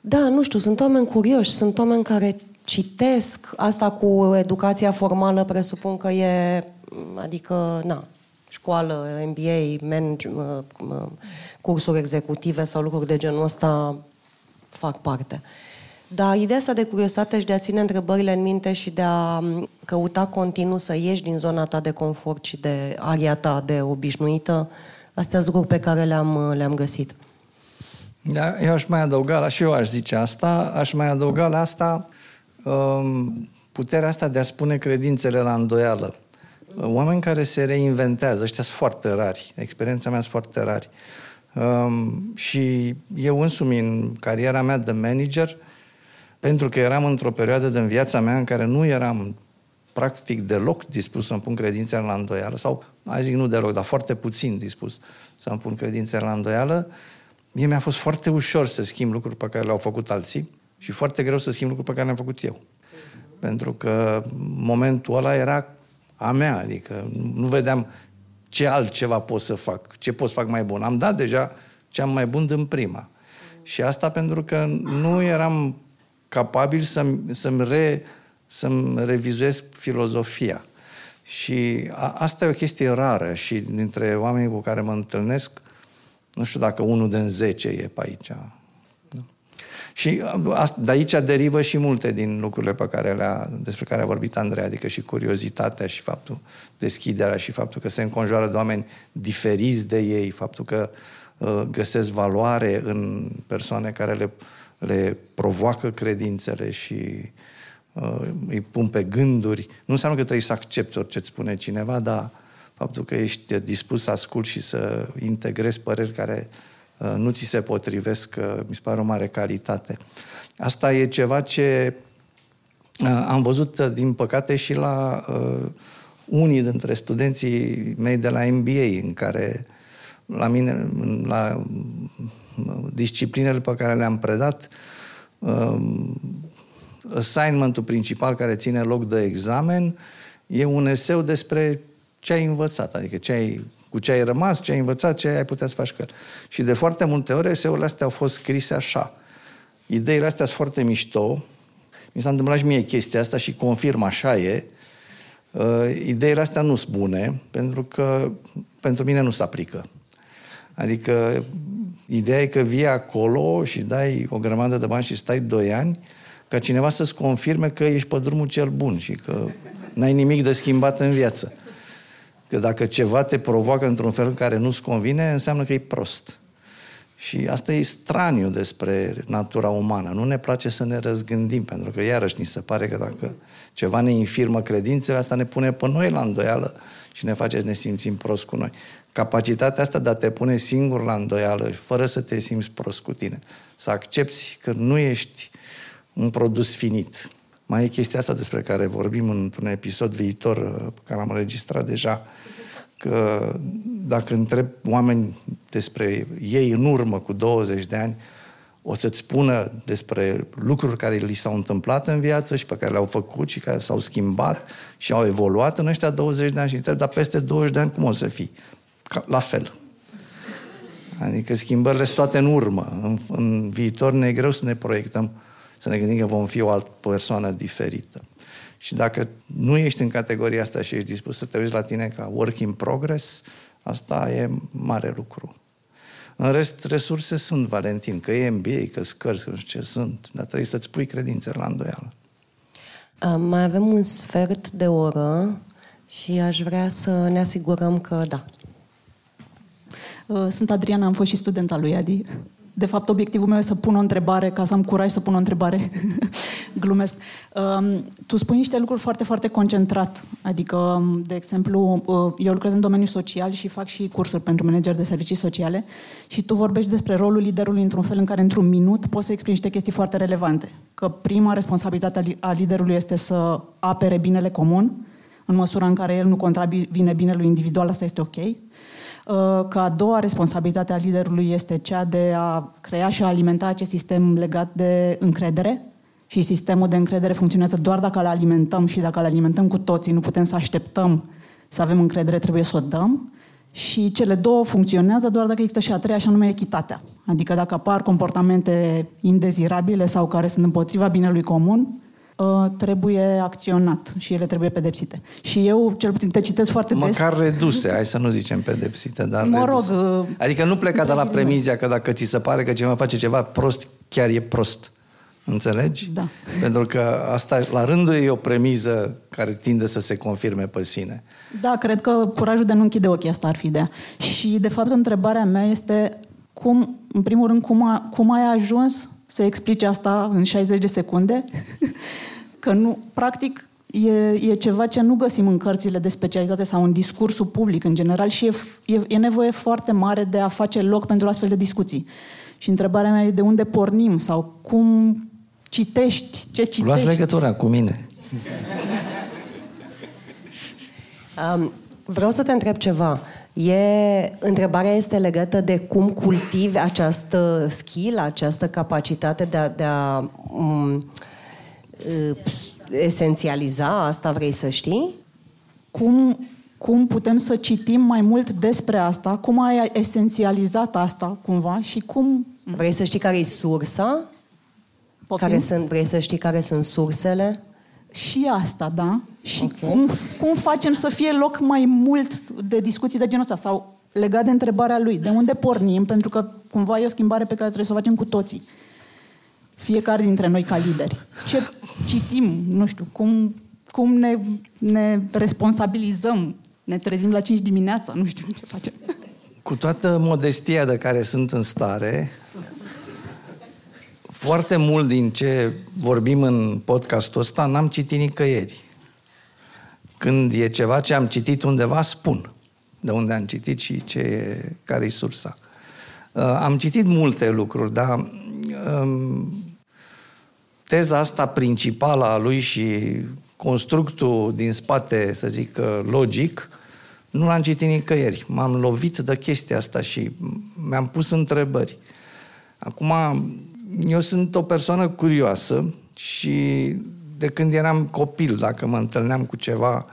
Da, nu știu, sunt oameni curioși, sunt oameni care citesc. Asta cu educația formală presupun că e, adică, na, școală, MBA, manage, cursuri executive sau lucruri de genul ăsta fac parte. Dar ideea asta de curiozitate și de a ține întrebările în minte și de a căuta continuu să ieși din zona ta de confort și de aria ta de obișnuită, astea sunt lucruri pe care le-am, le-am găsit. Da, eu aș mai adăuga, la, și eu aș zice asta, aș mai adăuga la asta um, puterea asta de a spune credințele la îndoială. Oameni care se reinventează, ăștia sunt foarte rari, experiența mea sunt foarte rari. Um, și eu însumi, în cariera mea de manager, pentru că eram într-o perioadă din viața mea în care nu eram practic deloc dispus să-mi pun credințele la îndoială, sau, mai zic nu deloc, dar foarte puțin dispus să-mi pun credințele la îndoială, mie mi-a fost foarte ușor să schimb lucruri pe care le-au făcut alții și foarte greu să schimb lucruri pe care le-am făcut eu. Pentru că momentul ăla era a mea, adică nu vedeam ce altceva pot să fac, ce pot să fac mai bun. Am dat deja ce am mai bun din prima. Și asta pentru că nu eram capabil să-mi, să-mi, re, să-mi revizuiesc filozofia. Și a, asta e o chestie rară și dintre oamenii cu care mă întâlnesc, nu știu dacă unul din zece e pe aici. Da. Și de aici derivă și multe din lucrurile pe care le-a, despre care a vorbit Andrei, adică și curiozitatea și faptul, deschiderea și faptul că se înconjoară de oameni diferiți de ei, faptul că uh, găsesc valoare în persoane care le le provoacă credințele și uh, îi pun pe gânduri. Nu înseamnă că trebuie să accepti orice îți spune cineva, dar faptul că ești dispus să asculti și să integrezi păreri care uh, nu ți se potrivesc, uh, mi se pare o mare calitate. Asta e ceva ce uh, am văzut, uh, din păcate, și la uh, unii dintre studenții mei de la MBA, în care la mine, la disciplinele pe care le-am predat, um, assignmentul principal care ține loc de examen e un eseu despre ce ai învățat, adică ce ai, cu ce ai rămas, ce ai învățat, ce ai putea să faci cu el. Și de foarte multe ori eseurile astea au fost scrise așa. Ideile astea sunt foarte mișto. Mi s-a întâmplat și mie chestia asta și confirm așa e. Uh, ideile astea nu sunt bune, pentru că pentru mine nu se aplică. Adică ideea e că vii acolo și dai o grămadă de bani și stai doi ani ca cineva să-ți confirme că ești pe drumul cel bun și că n-ai nimic de schimbat în viață. Că dacă ceva te provoacă într-un fel în care nu-ți convine, înseamnă că e prost. Și asta e straniu despre natura umană. Nu ne place să ne răzgândim, pentru că iarăși ni se pare că dacă ceva ne infirmă credințele, asta ne pune pe noi la îndoială și ne face să ne simțim prost cu noi capacitatea asta de a te pune singur la îndoială, fără să te simți prost cu tine. Să accepti că nu ești un produs finit. Mai e chestia asta despre care vorbim într-un episod viitor, uh, pe care am înregistrat deja, că dacă întreb oameni despre ei în urmă cu 20 de ani, o să-ți spună despre lucruri care li s-au întâmplat în viață și pe care le-au făcut și care s-au schimbat și au evoluat în ăștia 20 de ani și întreb, dar peste 20 de ani cum o să fii? la fel. Adică schimbările sunt toate în urmă. În, în viitor ne e greu să ne proiectăm, să ne gândim că vom fi o altă persoană diferită. Și dacă nu ești în categoria asta și ești dispus să te uiți la tine ca work in progress, asta e mare lucru. În rest, resurse sunt, Valentin, că e MBA, că scărți, că nu știu ce sunt, dar trebuie să-ți pui credințe la îndoială. Mai avem un sfert de oră și aș vrea să ne asigurăm că da, Uh, sunt Adriana, am fost și studenta lui Adi. De fapt, obiectivul meu e să pun o întrebare, ca să am curaj să pun o întrebare. Glumesc. Um, tu spui niște lucruri foarte, foarte concentrat. Adică, um, de exemplu, uh, eu lucrez în domeniul social și fac și cursuri pentru manageri de servicii sociale și tu vorbești despre rolul liderului într-un fel în care, într-un minut, poți să exprimi niște chestii foarte relevante. Că prima responsabilitate a liderului este să apere binele comun, în măsura în care el nu contravine binelui individual, asta este ok Uh, că a doua responsabilitate a liderului este cea de a crea și a alimenta acest sistem legat de încredere și sistemul de încredere funcționează doar dacă îl alimentăm și dacă îl alimentăm cu toții, nu putem să așteptăm să avem încredere, trebuie să o dăm. Și cele două funcționează doar dacă există și a treia, și anume echitatea. Adică dacă apar comportamente indezirabile sau care sunt împotriva binelui comun, Uh, trebuie acționat și ele trebuie pedepsite. Și eu, cel puțin, te citesc foarte Măcar des. Măcar reduse, hai să nu zicem pedepsite, dar Mă rog... reduse. Uh, adică nu pleca de la premizia că dacă ți se pare că cineva face ceva prost, chiar e prost. Înțelegi? Da. Pentru că asta, la rândul e o premiză care tinde să se confirme pe sine. Da, cred că curajul de nu închide ochii, asta ar fi ideea. Și, de fapt, întrebarea mea este cum, în primul rând, cum, a, cum ai ajuns să explice asta în 60 de secunde, că nu, practic, e, e ceva ce nu găsim în cărțile de specialitate sau în discursul public în general și e, e, e nevoie foarte mare de a face loc pentru astfel de discuții. Și întrebarea mea e de unde pornim sau cum citești, ce citești. Luați legătura cu mine. Um, vreau să te întreb ceva. E, întrebarea este legată de cum cultivi această skill, această capacitate de a, de a um, esențializa, asta vrei să știi? Cum, cum putem să citim mai mult despre asta, cum ai esențializat asta cumva și cum... Vrei să știi care e sursa? Poftim? Care sunt, vrei să știi care sunt sursele? Și asta, da. Și okay. cum, cum facem să fie loc mai mult de discuții de genul ăsta? Sau legat de întrebarea lui, de unde pornim? Pentru că cumva e o schimbare pe care trebuie să o facem cu toții. Fiecare dintre noi ca lideri. Ce citim, nu știu, cum, cum ne, ne responsabilizăm? Ne trezim la 5 dimineața, nu știu ce facem. Cu toată modestia de care sunt în stare, foarte mult din ce vorbim în podcastul ăsta n-am citit nicăieri. Când e ceva ce am citit undeva, spun de unde am citit și ce, care-i sursa. Uh, am citit multe lucruri, dar um, teza asta principală a lui și constructul din spate, să zic, logic, nu l-am citit nicăieri. M-am lovit de chestia asta și mi-am pus întrebări. Acum, eu sunt o persoană curioasă și de când eram copil, dacă mă întâlneam cu ceva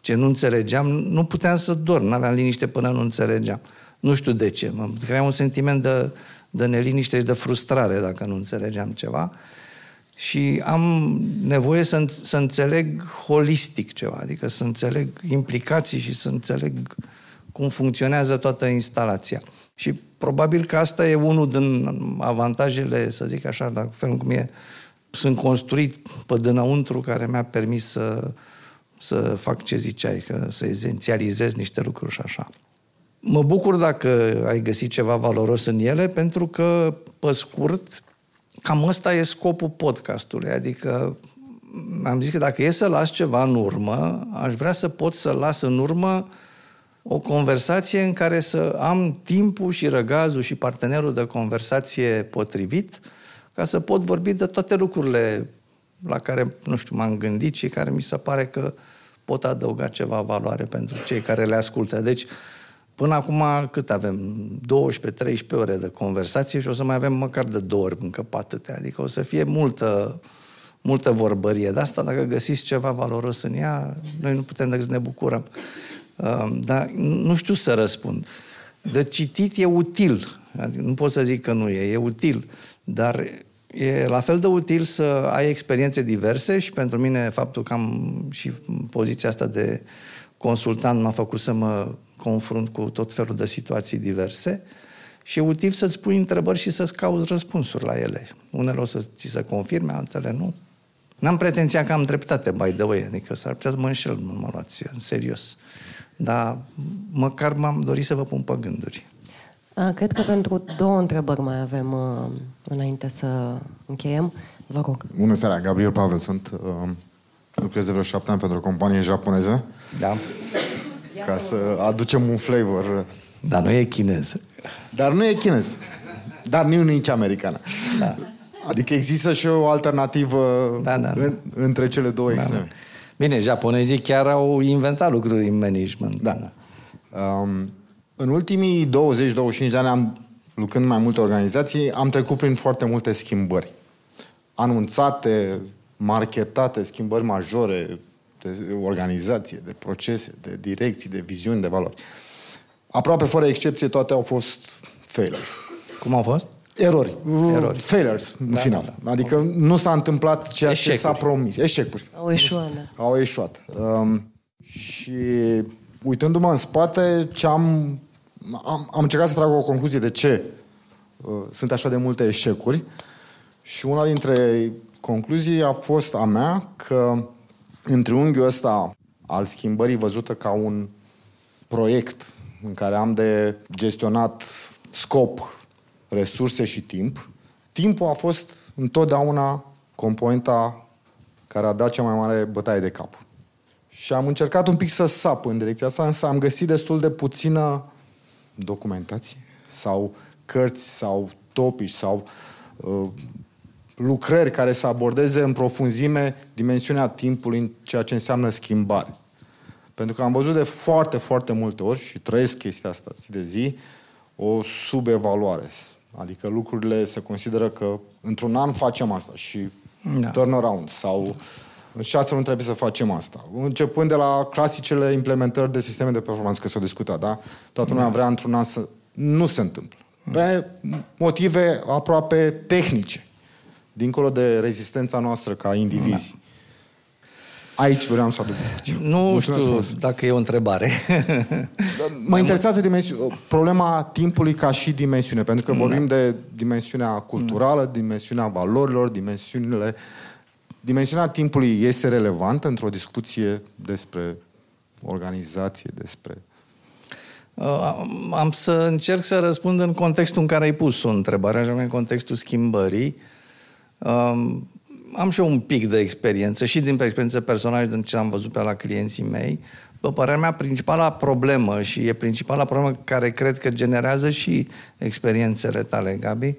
ce nu înțelegeam, nu puteam să dorm, nu aveam liniște până nu înțelegeam. Nu știu de ce, mă crea un sentiment de, de neliniște și de frustrare dacă nu înțelegeam ceva. Și am nevoie să, să înțeleg holistic ceva, adică să înțeleg implicații și să înțeleg cum funcționează toată instalația. Și probabil că asta e unul din avantajele, să zic așa, dacă felul cum e, sunt construit pe dinăuntru care mi-a permis să, să fac ce ziceai, că să esențializez niște lucruri și așa. Mă bucur dacă ai găsit ceva valoros în ele, pentru că, pe scurt, cam ăsta e scopul podcastului. Adică am zis că dacă e să las ceva în urmă, aș vrea să pot să las în urmă o conversație în care să am timpul și răgazul și partenerul de conversație potrivit ca să pot vorbi de toate lucrurile la care, nu știu, m-am gândit și care mi se pare că pot adăuga ceva valoare pentru cei care le ascultă. Deci, până acum, cât avem? 12-13 ore de conversație și o să mai avem măcar de două ori încă pe atâtea. Adică o să fie multă, multă vorbărie de asta. Dacă găsiți ceva valoros în ea, noi nu putem decât să ne bucurăm. Dar nu știu să răspund. De citit e util. Adică nu pot să zic că nu e, e util. Dar e la fel de util să ai experiențe diverse și pentru mine faptul că am și poziția asta de consultant m-a făcut să mă confrunt cu tot felul de situații diverse și e util să-ți pui întrebări și să-ți cauți răspunsuri la ele. Unele o să ți se confirme, altele nu. N-am pretenția că am dreptate, by the way, adică s-ar putea să mă înșel, nu mă luați în serios. Dar măcar m-am dorit să vă pun pe gânduri. A, cred că pentru două întrebări mai avem uh, înainte să încheiem. Vă rog. Bună seara, Gabriel Pavel sunt. Uh, lucrez de vreo șapte ani pentru o companie japoneză. Da. Ca să aducem un flavor. Dar nu e chinez. Dar nu e chinez. Dar nu e nici americană. Da. Adică există și o alternativă Da, da, da. în, între cele două Da, extreme. Bine, japonezii chiar au inventat lucruri în management. Da. Um, în ultimii 20-25 de ani, am, lucrând în mai multe organizații, am trecut prin foarte multe schimbări. Anunțate, marketate, schimbări majore de organizație, de procese, de direcții, de viziuni, de valori. Aproape fără excepție, toate au fost failures. Cum au fost? Erori. Erori. Failures, în Da, final. da, Adică nu s-a întâmplat ceea ce Eșecuri. s-a promis. Eșecuri. Au eșuat. da. Au eșuat. Um, și uitându-mă în spate, ce am, am, am încercat să trag o concluzie de ce uh, sunt așa de multe eșecuri. Și una dintre concluzii a fost a mea că în triunghiul ăsta al schimbării văzută ca un proiect în care am de gestionat scop, resurse și timp, timpul a fost întotdeauna componenta care a dat cea mai mare bătaie de cap. Și am încercat un pic să sap în direcția asta, însă am găsit destul de puțină documentație sau cărți sau topici sau uh, lucrări care să abordeze în profunzime dimensiunea timpului în ceea ce înseamnă schimbare. Pentru că am văzut de foarte, foarte multe ori și trăiesc chestia asta zi de zi, o subevaluare. Adică lucrurile se consideră că într-un an facem asta și Da. da. turnaround sau în șase luni trebuie să facem asta. Începând de la clasicele implementări de sisteme de performanță, că s-au discutat, da? Toată lumea vrea într-un an să... Nu se întâmplă. Pe motive aproape tehnice, dincolo de rezistența noastră ca indivizi. Aici vreau să aduc puțin. Nu Mulțumesc știu frumos. dacă e o întrebare. Mă interesează dimensiu- problema timpului ca și dimensiune, pentru că vorbim de dimensiunea culturală, dimensiunea valorilor, dimensiunile... Dimensiunea timpului este relevantă într-o discuție despre organizație, despre... Uh, Am să încerc să răspund în contextul în care ai pus o întrebare, așa în contextul schimbării. Um, Am și eu un pic de experiență și din experiență personală și din ce am văzut pe la clienții mei. După părerea mea, principala problemă și e principala problemă care cred că generează și experiențele tale, Gabi,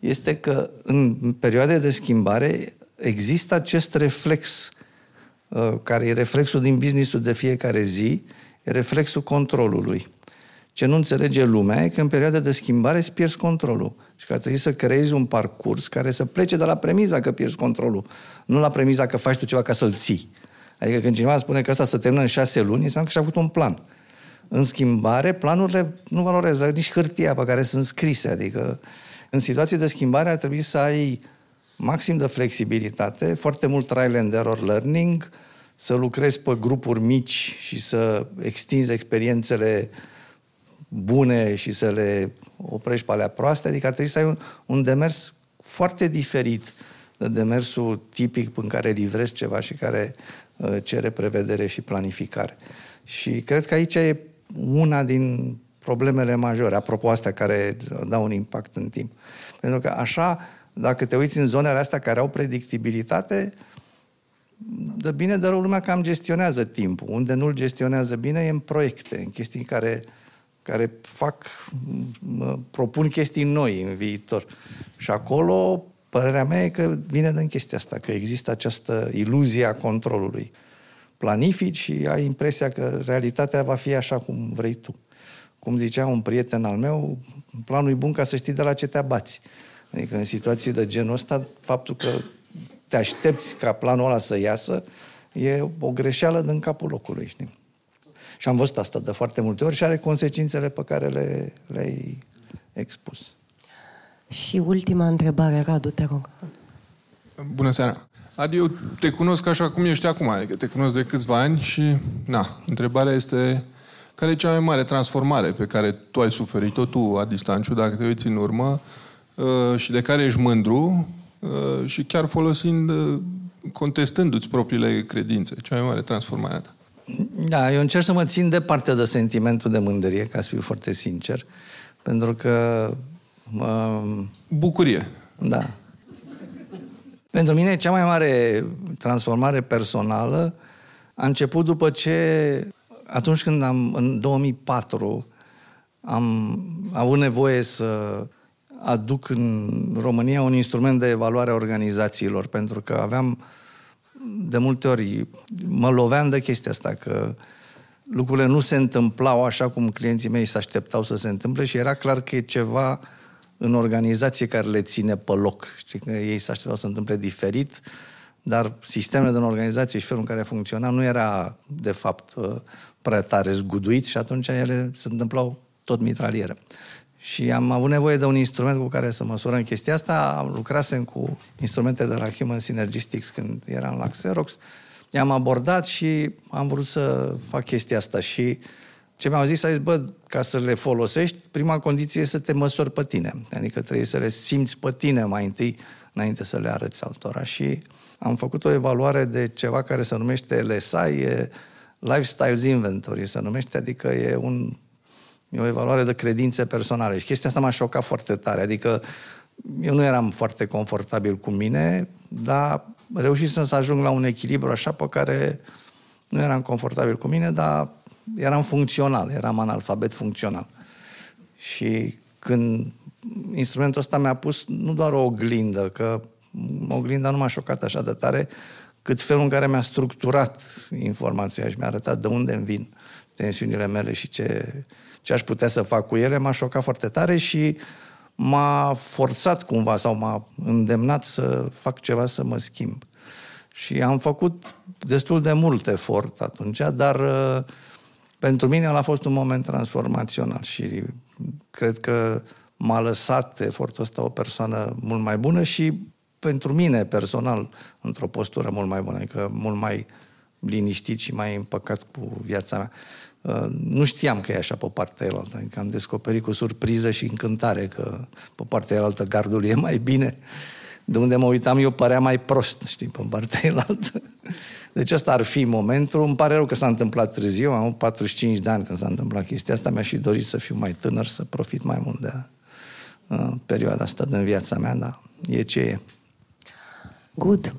este că în perioade de schimbare există acest reflex uh, care e reflexul din businessul de fiecare zi, e reflexul controlului. Ce nu înțelege lumea e că în perioada de schimbare îți pierzi controlul și că ar trebui să creezi un parcurs care să plece de la premiza că pierzi controlul, nu la premiza că faci tu ceva ca să-l ții. Adică când cineva spune că asta se termină în șase luni, înseamnă că și-a avut un plan. În schimbare, planurile nu valorează nici hârtia pe care sunt scrise. Adică în situații de schimbare ar trebui să ai maxim de flexibilitate, foarte mult trial and error learning, să lucrezi pe grupuri mici și să extinzi experiențele bune și să le oprești pe alea proaste, adică ar trebui să ai un, un demers foarte diferit de demersul tipic în care livrezi ceva și care uh, cere prevedere și planificare. Și cred că aici e una din problemele majore, apropo astea care dau un impact în timp. Pentru că așa, dacă te uiți în zonele astea care au predictibilitate, de bine de rău lumea cam gestionează timpul. Unde nu-l gestionează bine e în proiecte, în chestii care, care fac, mă, propun chestii noi în viitor. Și acolo, părerea mea e că vine din chestia asta, că există această iluzie a controlului. Planifici și ai impresia că realitatea va fi așa cum vrei tu. Cum zicea un prieten al meu, planul e bun ca să știi de la ce te abați. Adică în situații de genul ăsta, faptul că te aștepți ca planul ăla să iasă, e o greșeală din capul locului, știi? Și am văzut asta de foarte multe ori și are consecințele pe care le, le-ai expus. Și ultima întrebare, Radu, te rog. Bună seara! Adi, eu te cunosc așa cum ești acum, adică te cunosc de câțiva ani și, na, întrebarea este care e cea mai mare transformare pe care tu ai suferit-o, tu, Adi Stanciu, dacă te uiți în urmă, uh, și de care ești mândru uh, și chiar folosind, uh, contestându-ți propriile credințe, cea mai mare transformare a ta. Da, eu încerc să mă țin departe de sentimentul de mândrie, ca să fiu foarte sincer. Pentru că... Uh, Bucurie. Da. Pentru mine, cea mai mare transformare personală a început după ce, atunci când am, în 2004, am avut nevoie să aduc în România un instrument de evaluare a organizațiilor, pentru că aveam de multe ori, mă loveam de chestia asta, că lucrurile nu se întâmplau așa cum clienții mei se așteptau să se întâmple și era clar că e ceva în organizație care le ține pe loc. Știi că ei se așteptau să se întâmple diferit, dar sistemele din organizație și felul în care funcționa nu era, de fapt, prea tare zguduit și atunci ele se întâmplau tot mitraliere. Și am avut nevoie de un instrument cu care să măsurăm chestia asta. Lucrasem cu instrumente de la Human Synergistics când eram la Xerox. I-am abordat și am vrut să fac chestia asta. Și ce mi-au zis, a zis, bă, ca să le folosești, prima condiție e să te măsori pe tine. Adică trebuie să le simți pe tine mai întâi, înainte să le arăți altora. Și am făcut o evaluare de ceva care se numește LSI, e Lifestyles Inventory, se numește, adică e un E o evaluare de credințe personale. Și chestia asta m-a șocat foarte tare. Adică eu nu eram foarte confortabil cu mine, dar reușisem să ajung la un echilibru așa pe care nu eram confortabil cu mine, dar eram funcțional, eram analfabet funcțional. Și când instrumentul ăsta mi-a pus nu doar o oglindă, că oglinda nu m-a șocat așa de tare, cât felul în care mi-a structurat informația și mi-a arătat de unde îmi vin tensiunile mele și ce, ce aș putea să fac cu ele, m-a șocat foarte tare și m-a forțat cumva sau m-a îndemnat să fac ceva să mă schimb. Și am făcut destul de mult efort atunci, dar uh, pentru mine a fost un moment transformațional și cred că m-a lăsat efortul ăsta o persoană mult mai bună și pentru mine personal într-o postură mult mai bună, adică mult mai liniștit și mai împăcat cu viața mea. Uh, nu știam că e așa pe partea elaltă, adică am descoperit cu surpriză și încântare că pe partea elaltă gardul e mai bine. De unde mă uitam eu părea mai prost, știi, pe partea elaltă. Deci asta ar fi momentul. Îmi pare rău că s-a întâmplat târziu, am 45 de ani când s-a întâmplat chestia asta, mi-aș fi dorit să fiu mai tânăr, să profit mai mult de uh, perioada asta din viața mea, dar e ce e. Good.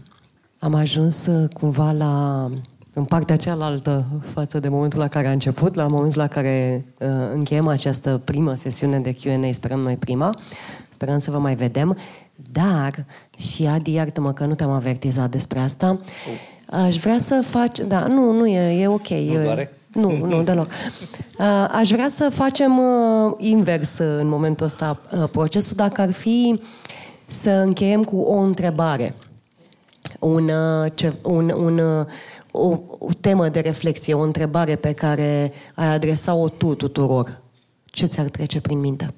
Am ajuns uh, cumva la în partea cealaltă față de momentul la care a început, la momentul la care uh, încheiem această primă sesiune de Q&A, sperăm noi prima, sperăm să vă mai vedem, dar, și Adi, iartă-mă că nu te-am avertizat despre asta, aș vrea să faci, da, nu, nu e, e ok. Nu e, Nu, nu, deloc. Uh, aș vrea să facem uh, invers uh, în momentul ăsta uh, procesul, dacă ar fi să încheiem cu o întrebare. Un, uh, ce, un, un, uh, o, o temă de reflexie, o întrebare pe care ai adresa-o tu tuturor. Ce ți-ar trece prin minte?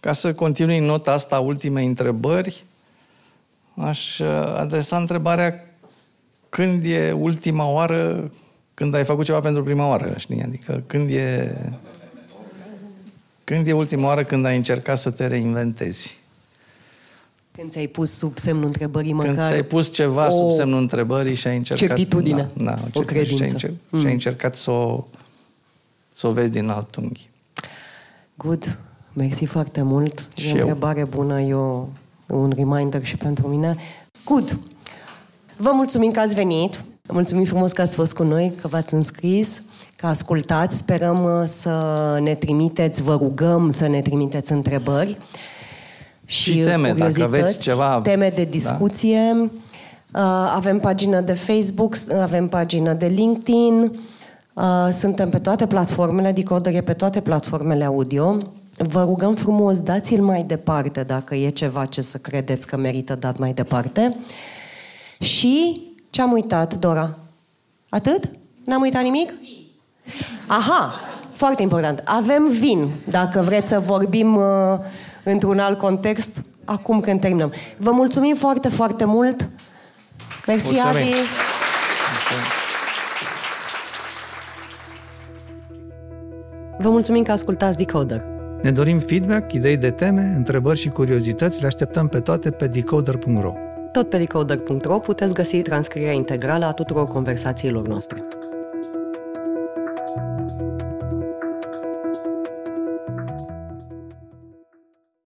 Ca să continui nota asta ultimei întrebări, aș uh, adresa întrebarea când e ultima oară când ai făcut ceva pentru prima oară, știi? Adică când e... Când e ultima oară când ai încercat să te reinventezi? Când ți-ai pus sub semnul întrebării măcar... Când ți-ai pus ceva o... sub semnul întrebării și ai încercat... Certitudine. Da, da, o, o credință. Și ai, încercat, mm. și ai încercat să o, să o vezi din alt unghi. Good. Mersi foarte mult. Și e o întrebare eu. bună, e o, un reminder și pentru mine. Good. Vă mulțumim că ați venit. Mulțumim frumos că ați fost cu noi, că v-ați înscris, că ascultați. Sperăm uh, să ne trimiteți, vă rugăm să ne trimiteți întrebări și, și teme, dacă aveți ceva... Teme de discuție. Da? Avem pagină de Facebook, avem pagină de LinkedIn, suntem pe toate platformele, Decoder e pe toate platformele audio. Vă rugăm frumos, dați-l mai departe dacă e ceva ce să credeți că merită dat mai departe. Și ce am uitat, Dora? Atât? N-am uitat nimic? Aha, foarte important. Avem vin, dacă vreți să vorbim uh, într-un alt context acum când terminăm. Vă mulțumim foarte, foarte mult. Mersi, Mulțumim. Adi. Vă mulțumim că ascultați Decoder. Ne dorim feedback, idei de teme, întrebări și curiozități. Le așteptăm pe toate pe decoder.ro. Tot pe decoder.ro puteți găsi transcrierea integrală a tuturor conversațiilor noastre.